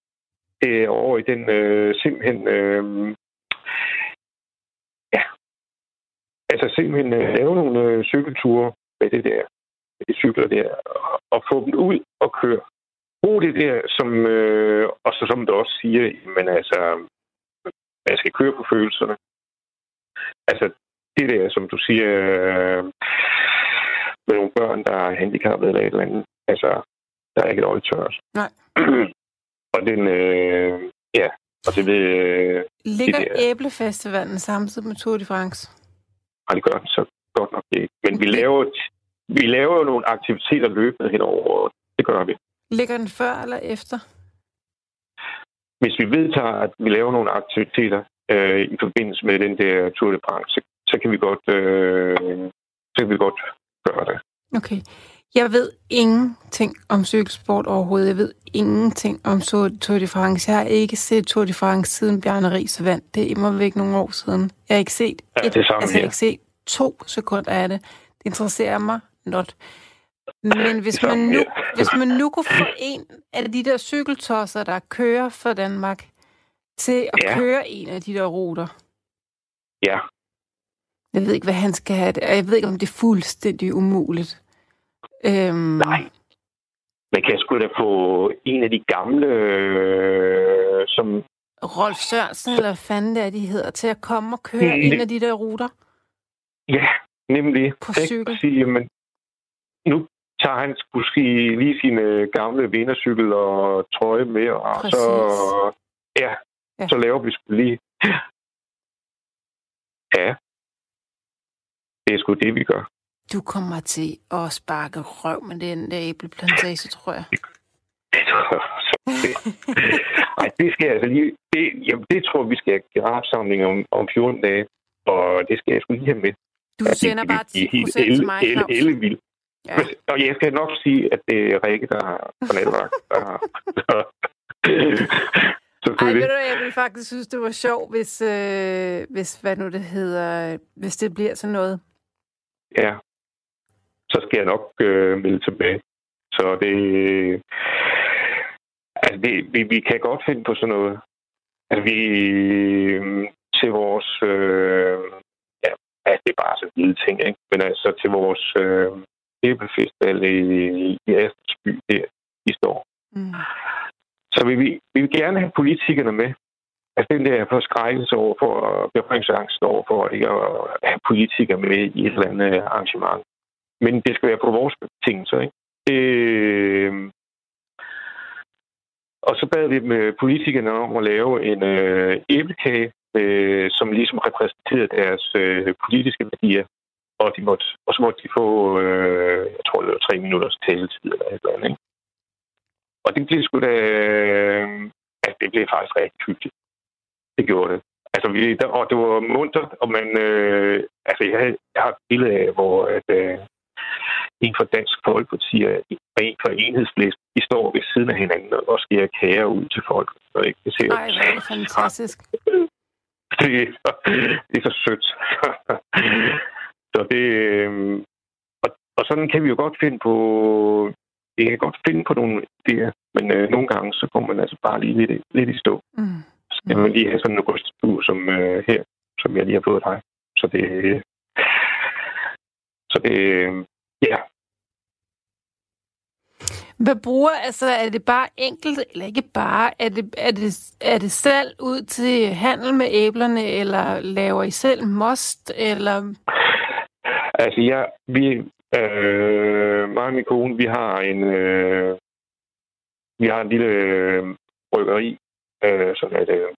det er over i den øh, simpelthen... Øh, ja. Altså simpelthen øh, lave nogle øh, cykelture med det der, med de cykler der, og, og få dem ud og køre. Brug det der, som, øh, og så som du også siger, men altså, jeg skal køre på følelserne. Altså, det der, som du siger, øh, med nogle børn, der er handicappet eller et eller andet, altså, der er ikke et øje tørt. Nej. og den, øh, ja, og det vil... Øh, Ligger de der, Æblefestivalen samtidig med Tour de France? Nej, det gør den så godt nok ikke. Men vi laver, vi laver jo nogle aktiviteter løbende hen over året. Det gør vi. Ligger den før eller efter? hvis vi vedtager, at vi laver nogle aktiviteter, øh, i forbindelse med den der Tour de France, så, så kan vi godt, øh, så kan vi godt gøre det. Okay. Jeg ved ingenting om cykelsport overhovedet. Jeg ved ingenting om Tour de France. Jeg har ikke set Tour de France siden Bjarne Ries vandt. Det er imod væk nogle år siden. Jeg har ikke set, ja, et, det samme, altså, jeg har ikke set to sekunder af det. Det interesserer mig not. Men hvis man, nu, hvis man nu kunne få en af de der cykeltosser, der kører for Danmark, til at ja. køre en af de der ruter. Ja. Jeg ved ikke, hvad han skal have. Jeg ved ikke, om det er fuldstændig umuligt. Øhm... Nej. Man kan sgu da få en af de gamle, øh, som... Rolf Sørensen, eller hvad fanden det er, de hedder, til at komme og køre mm, en af de der ruter? Ja, nemlig. På cykel? Sige, men nu tager han måske lige sine gamle vindercykel og trøje med, og Præcis. så, ja, ja. så laver vi sgu lige. Ja. Det er sgu det, vi gør. Du kommer til at sparke røv med den der æbleplantage, tror jeg. Det tror jeg også. Ej, det skal jeg altså lige... Det, jamen, det tror vi skal have generalsamling om, om 14 dage, og det skal jeg sgu lige have med. Du sender bare 10 procent til mig, Claus. Ja. Og jeg skal nok sige, at det er Rikke, der har nattevagt. Ej, ved du, jeg ville faktisk synes, det var sjovt, hvis, øh, hvis, hvad nu det hedder, hvis det bliver sådan noget. Ja, så skal jeg nok øh, melde tilbage. Så det, altså det, vi, vi kan godt finde på sådan noget. Altså vi, øh, til vores, øh, ja, altså det er bare så vilde ting, ikke? Men altså til vores øh, æblefestival i, i Astersby her i står. Mm. Så vi, vi, vi vil gerne have politikerne med. Altså den der forskrækkelse over for, berøringsangst over for ikke at have politikere med i et eller andet arrangement. Men det skal være på vores betingelser, ikke? Øh, og så bad vi med politikerne om at lave en øh, æblekage, øh, som ligesom repræsenterede deres øh, politiske værdier. Og, de måtte, og så måtte de få, øh, jeg tror, det var tre minutters taletid eller et eller andet. Ikke? Og det blev sgu da... Øh, altså, det blev faktisk rigtig hyggeligt. Det gjorde det. Altså, vi, der, og det var muntert, og man... Øh, altså, jeg, havde, jeg har et billede af, hvor at, øh, en fra Dansk Folkeparti og en fra Enhedsblæst, de står ved siden af hinanden og skærer kager ud til folk. Så ikke? Det ser Ej, det er fantastisk. Det er, det er så sødt. Så det, øh, og, og sådan kan vi jo godt finde på jeg kan godt finde på nogle idéer, men øh, nogle gange, så kommer man altså bare lige lidt, lidt i stå. Mm. Så skal man lige have sådan en augusttur som øh, her, som jeg lige har fået dig. Så det, øh, så det, øh, ja. Hvad bruger, altså er det bare enkelt, eller ikke bare, er det, er det, er det selv ud til handel med æblerne, eller laver I selv most, eller? Altså ja, vi, Øh, mig og min kone, vi har en, øh, vi har en lille øh, bryggeri, øh, sådan et øh,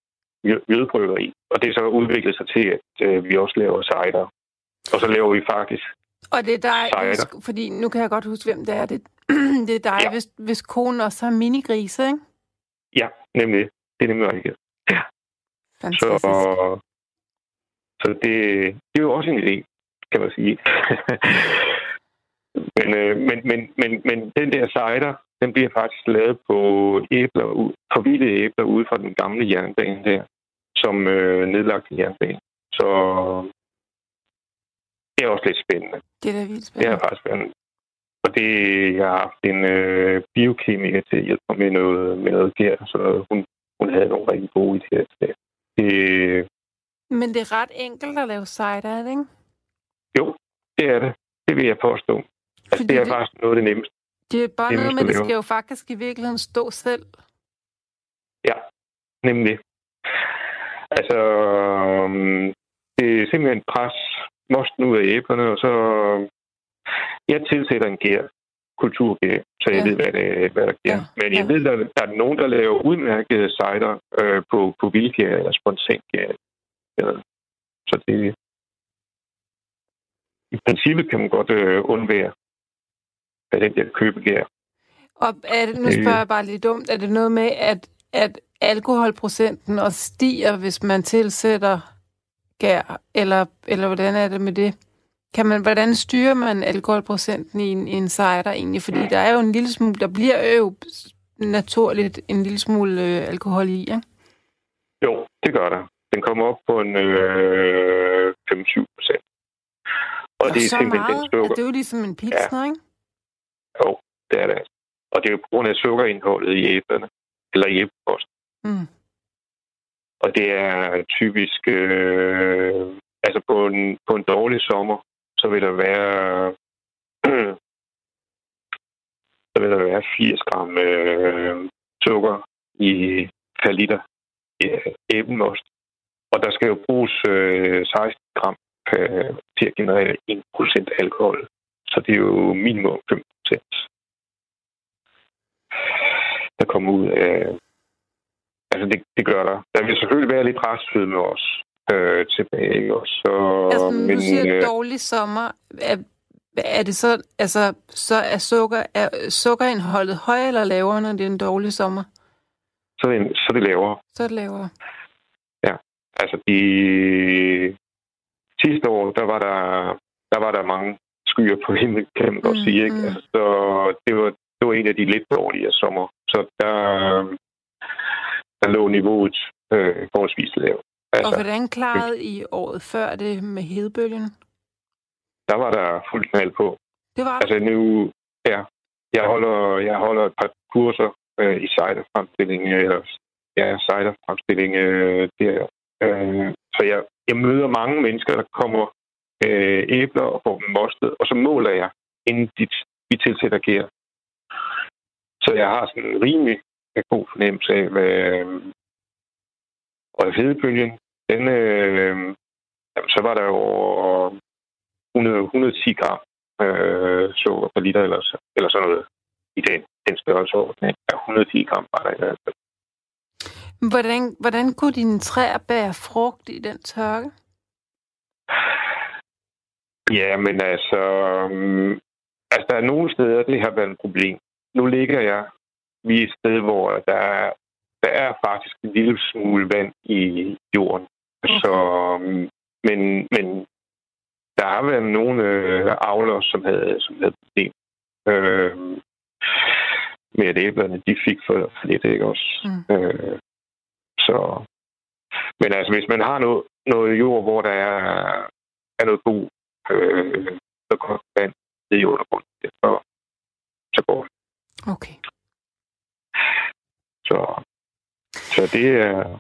jødebryggeri. Og det er så udviklet sig til, at øh, vi også laver cider. Og så laver vi faktisk Og det er dig, cider. fordi nu kan jeg godt huske, hvem det er. Det, det er dig, ja. hvis, hvis konen også har minigrise, ikke? Ja, nemlig. Det er nemlig rigtigt. Ja. Fantastisk. Så, så det, det er jo også en idé, kan man sige. Men, øh, men, men, men, men den der cider, den bliver faktisk lavet på æbler, på vilde æbler ude fra den gamle jernbane der, som øh, nedlagt jernbane. Så det er også lidt spændende. Det er da vildt spændende. Det er faktisk spændende. Og det, jeg har haft en øh, biokemiker til at hjælpe mig med noget, med noget der, så hun, hun havde nogle rigtig gode idéer til det. det. Men det er ret enkelt at lave cider, er ikke? Jo, det er det. Det vil jeg påstå. Altså, det er det, faktisk noget af det nemmeste. Det er bare noget, men det skal jo faktisk i virkeligheden stå selv. Ja, nemlig. Altså, um, det er simpelthen pres mosten ud af æblerne, og så jeg tilsætter en gær, kulturgær, så jeg ja. ved, hvad, det, hvad der giver. Ja. Men jeg ja. ved, at der er nogen, der laver udmærkede cider øh, på, på vildgær eller spontangær. Ja. Så det, i princippet kan man godt øh, undvære af den der købegær. Og er det, nu spørger jeg bare lidt dumt, er det noget med, at, at alkoholprocenten også stiger, hvis man tilsætter gær, eller, eller hvordan er det med det? Kan man, hvordan styrer man alkoholprocenten i en, i en cider egentlig? Fordi der er jo en lille smule, der bliver jo naturligt en lille smule øh, alkohol i, ikke? Jo, det gør der. Den kommer op på en øh, 25 procent. Og, det er så simpelthen meget? sukker. Ja, det er jo ligesom en pilsner, ja. ikke? Jo, det er det. Og det er jo på grund af sukkerindholdet i æblerne, eller i æbleposten. Mm. Og det er typisk, øh, altså på en, på en dårlig sommer, så vil der være så vil der være 80 gram øh, sukker i per liter øh, æblemost. Og der skal jo bruges øh, 16 gram per, til at generere 1% alkohol. Så det er jo minimum 5 der kommer ud af... Altså, det, det gør der. Der vil selvfølgelig være lidt restfødme også øh, tilbage. Ikke? Og så, altså, men, du siger øh, dårlig sommer. Er, er det så, altså, så er, sukker, er sukkerindholdet højere eller lavere, når det er en dårlig sommer? Så er det, så er det lavere. Så er det lavere. Ja, altså de sidste år, der var der, der var der mange skyer på himlen, kan man godt mm, sige. Ikke? Mm. Altså, så det var, det var en af de lidt dårlige sommer. Så der, der lå niveauet øh, forholdsvis lavt. Altså, og hvordan klarede I året før det med hedebølgen? Der var der fuldt knald på. Det var Altså nu, ja. Jeg holder, jeg holder et par kurser øh, i ciderfremstilling, eller ja, ciderfremstilling øh, der. Øh, så jeg, jeg møder mange mennesker, der kommer øh, æbler og får dem mostet, og så måler jeg, inden dit, vi tilsætter gær. Så jeg har sådan en rimelig øh, god fornemmelse af, hvad, øh, og hedebølgen, den, øh, øh jamen, så var der jo 100, 110 gram øh, sukker per liter, eller, eller sådan noget i den, den størrelse ordning. Ja, 110 gram var der i hvert fald. Hvordan, hvordan kunne dine træer bære frugt i den tørke? Ja, men altså, um, altså, der er nogle steder, det har været et problem. Nu ligger jeg vi er et sted, hvor der er, der er faktisk en lille smule vand i jorden. Okay. Så, um, men, men der har været nogle øh, avler, som havde, som havde problem. Øh, med at æblerne, de fik for, for lidt, ikke også? Mm. Øh, så, men altså, hvis man har noget, noget jord, hvor der er, er noget god, øh, så godt vand i undergrunden, så, så går det. Okay. Så, så det er...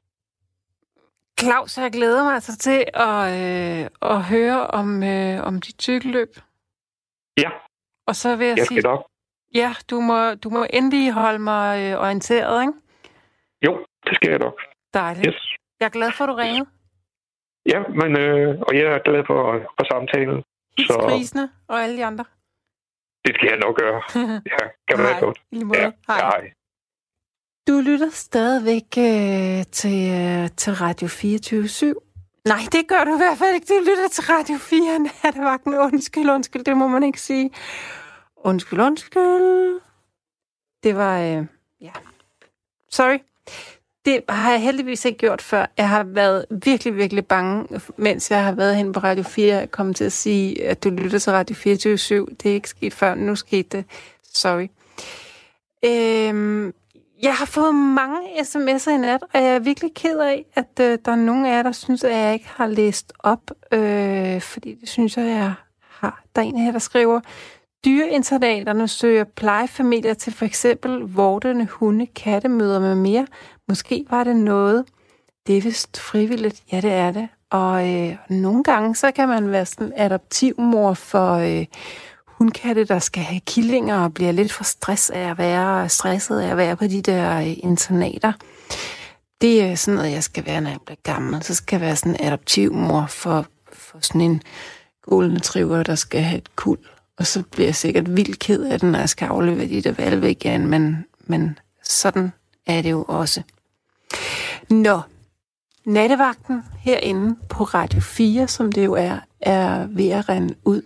Claus, jeg glæder mig altså til at, øh, at høre om, øh, om dit cykelløb. Ja. Og så vil jeg, jeg sige... Nok. Ja, du må, du må endelig holde mig øh, orienteret, ikke? Jo, det skal jeg nok. Dejligt. Yes. Jeg er glad for, at du ringede. Ja, men, øh, og jeg er glad for, for samtalen. Hils så... prisene og alle de andre. Det skal jeg nok gøre. ja, kan du have godt. Ja, hej. hej. Du lytter stadigvæk øh, til, øh, til Radio 24 /7. Nej, det gør du i hvert fald ikke. Du lytter til Radio 4 nattevagten. Undskyld, undskyld, det må man ikke sige. Undskyld, undskyld. Det var, øh, ja. Sorry. Det har jeg heldigvis ikke gjort før. Jeg har været virkelig, virkelig bange, mens jeg har været hen på Radio 4. Jeg kom til at sige, at du lytter til Radio 24 /7. Det er ikke sket før. Nu skete det. Sorry. Øhm, jeg har fået mange sms'er i nat, og jeg er virkelig ked af, at øh, der er nogen af jer, der synes, at jeg ikke har læst op, øh, fordi det synes jeg, jeg har. Der er en her, der skriver, Dyreinternaterne søger plejefamilier til for eksempel vortende hunde, kattemøder med mere. Måske var det noget. Det er vist frivilligt. Ja, det er det. Og øh, nogle gange, så kan man være sådan adoptivmor for øh, hundkatte, der skal have killinger og bliver lidt for stress af at være, stresset af at være på de der øh, internater. Det er sådan noget, jeg skal være, når jeg bliver gammel. Så skal jeg være sådan adoptivmor for, for sådan en golden triver, der skal have et kul. Og så bliver jeg sikkert vildt ked af den, når jeg skal aflevere de der valve igen. Men, men sådan er det jo også. Nå, nattevagten herinde på Radio 4, som det jo er, er ved at rende ud.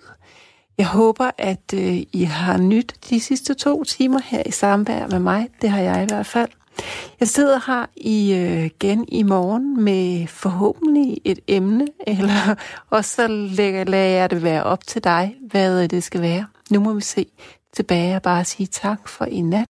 Jeg håber, at øh, I har nyt de sidste to timer her i samvær med mig. Det har jeg i hvert fald. Jeg sidder her i, øh, igen i morgen med forhåbentlig et emne, eller også så lader jeg det være op til dig, hvad det skal være. Nu må vi se tilbage og bare sige tak for i nat.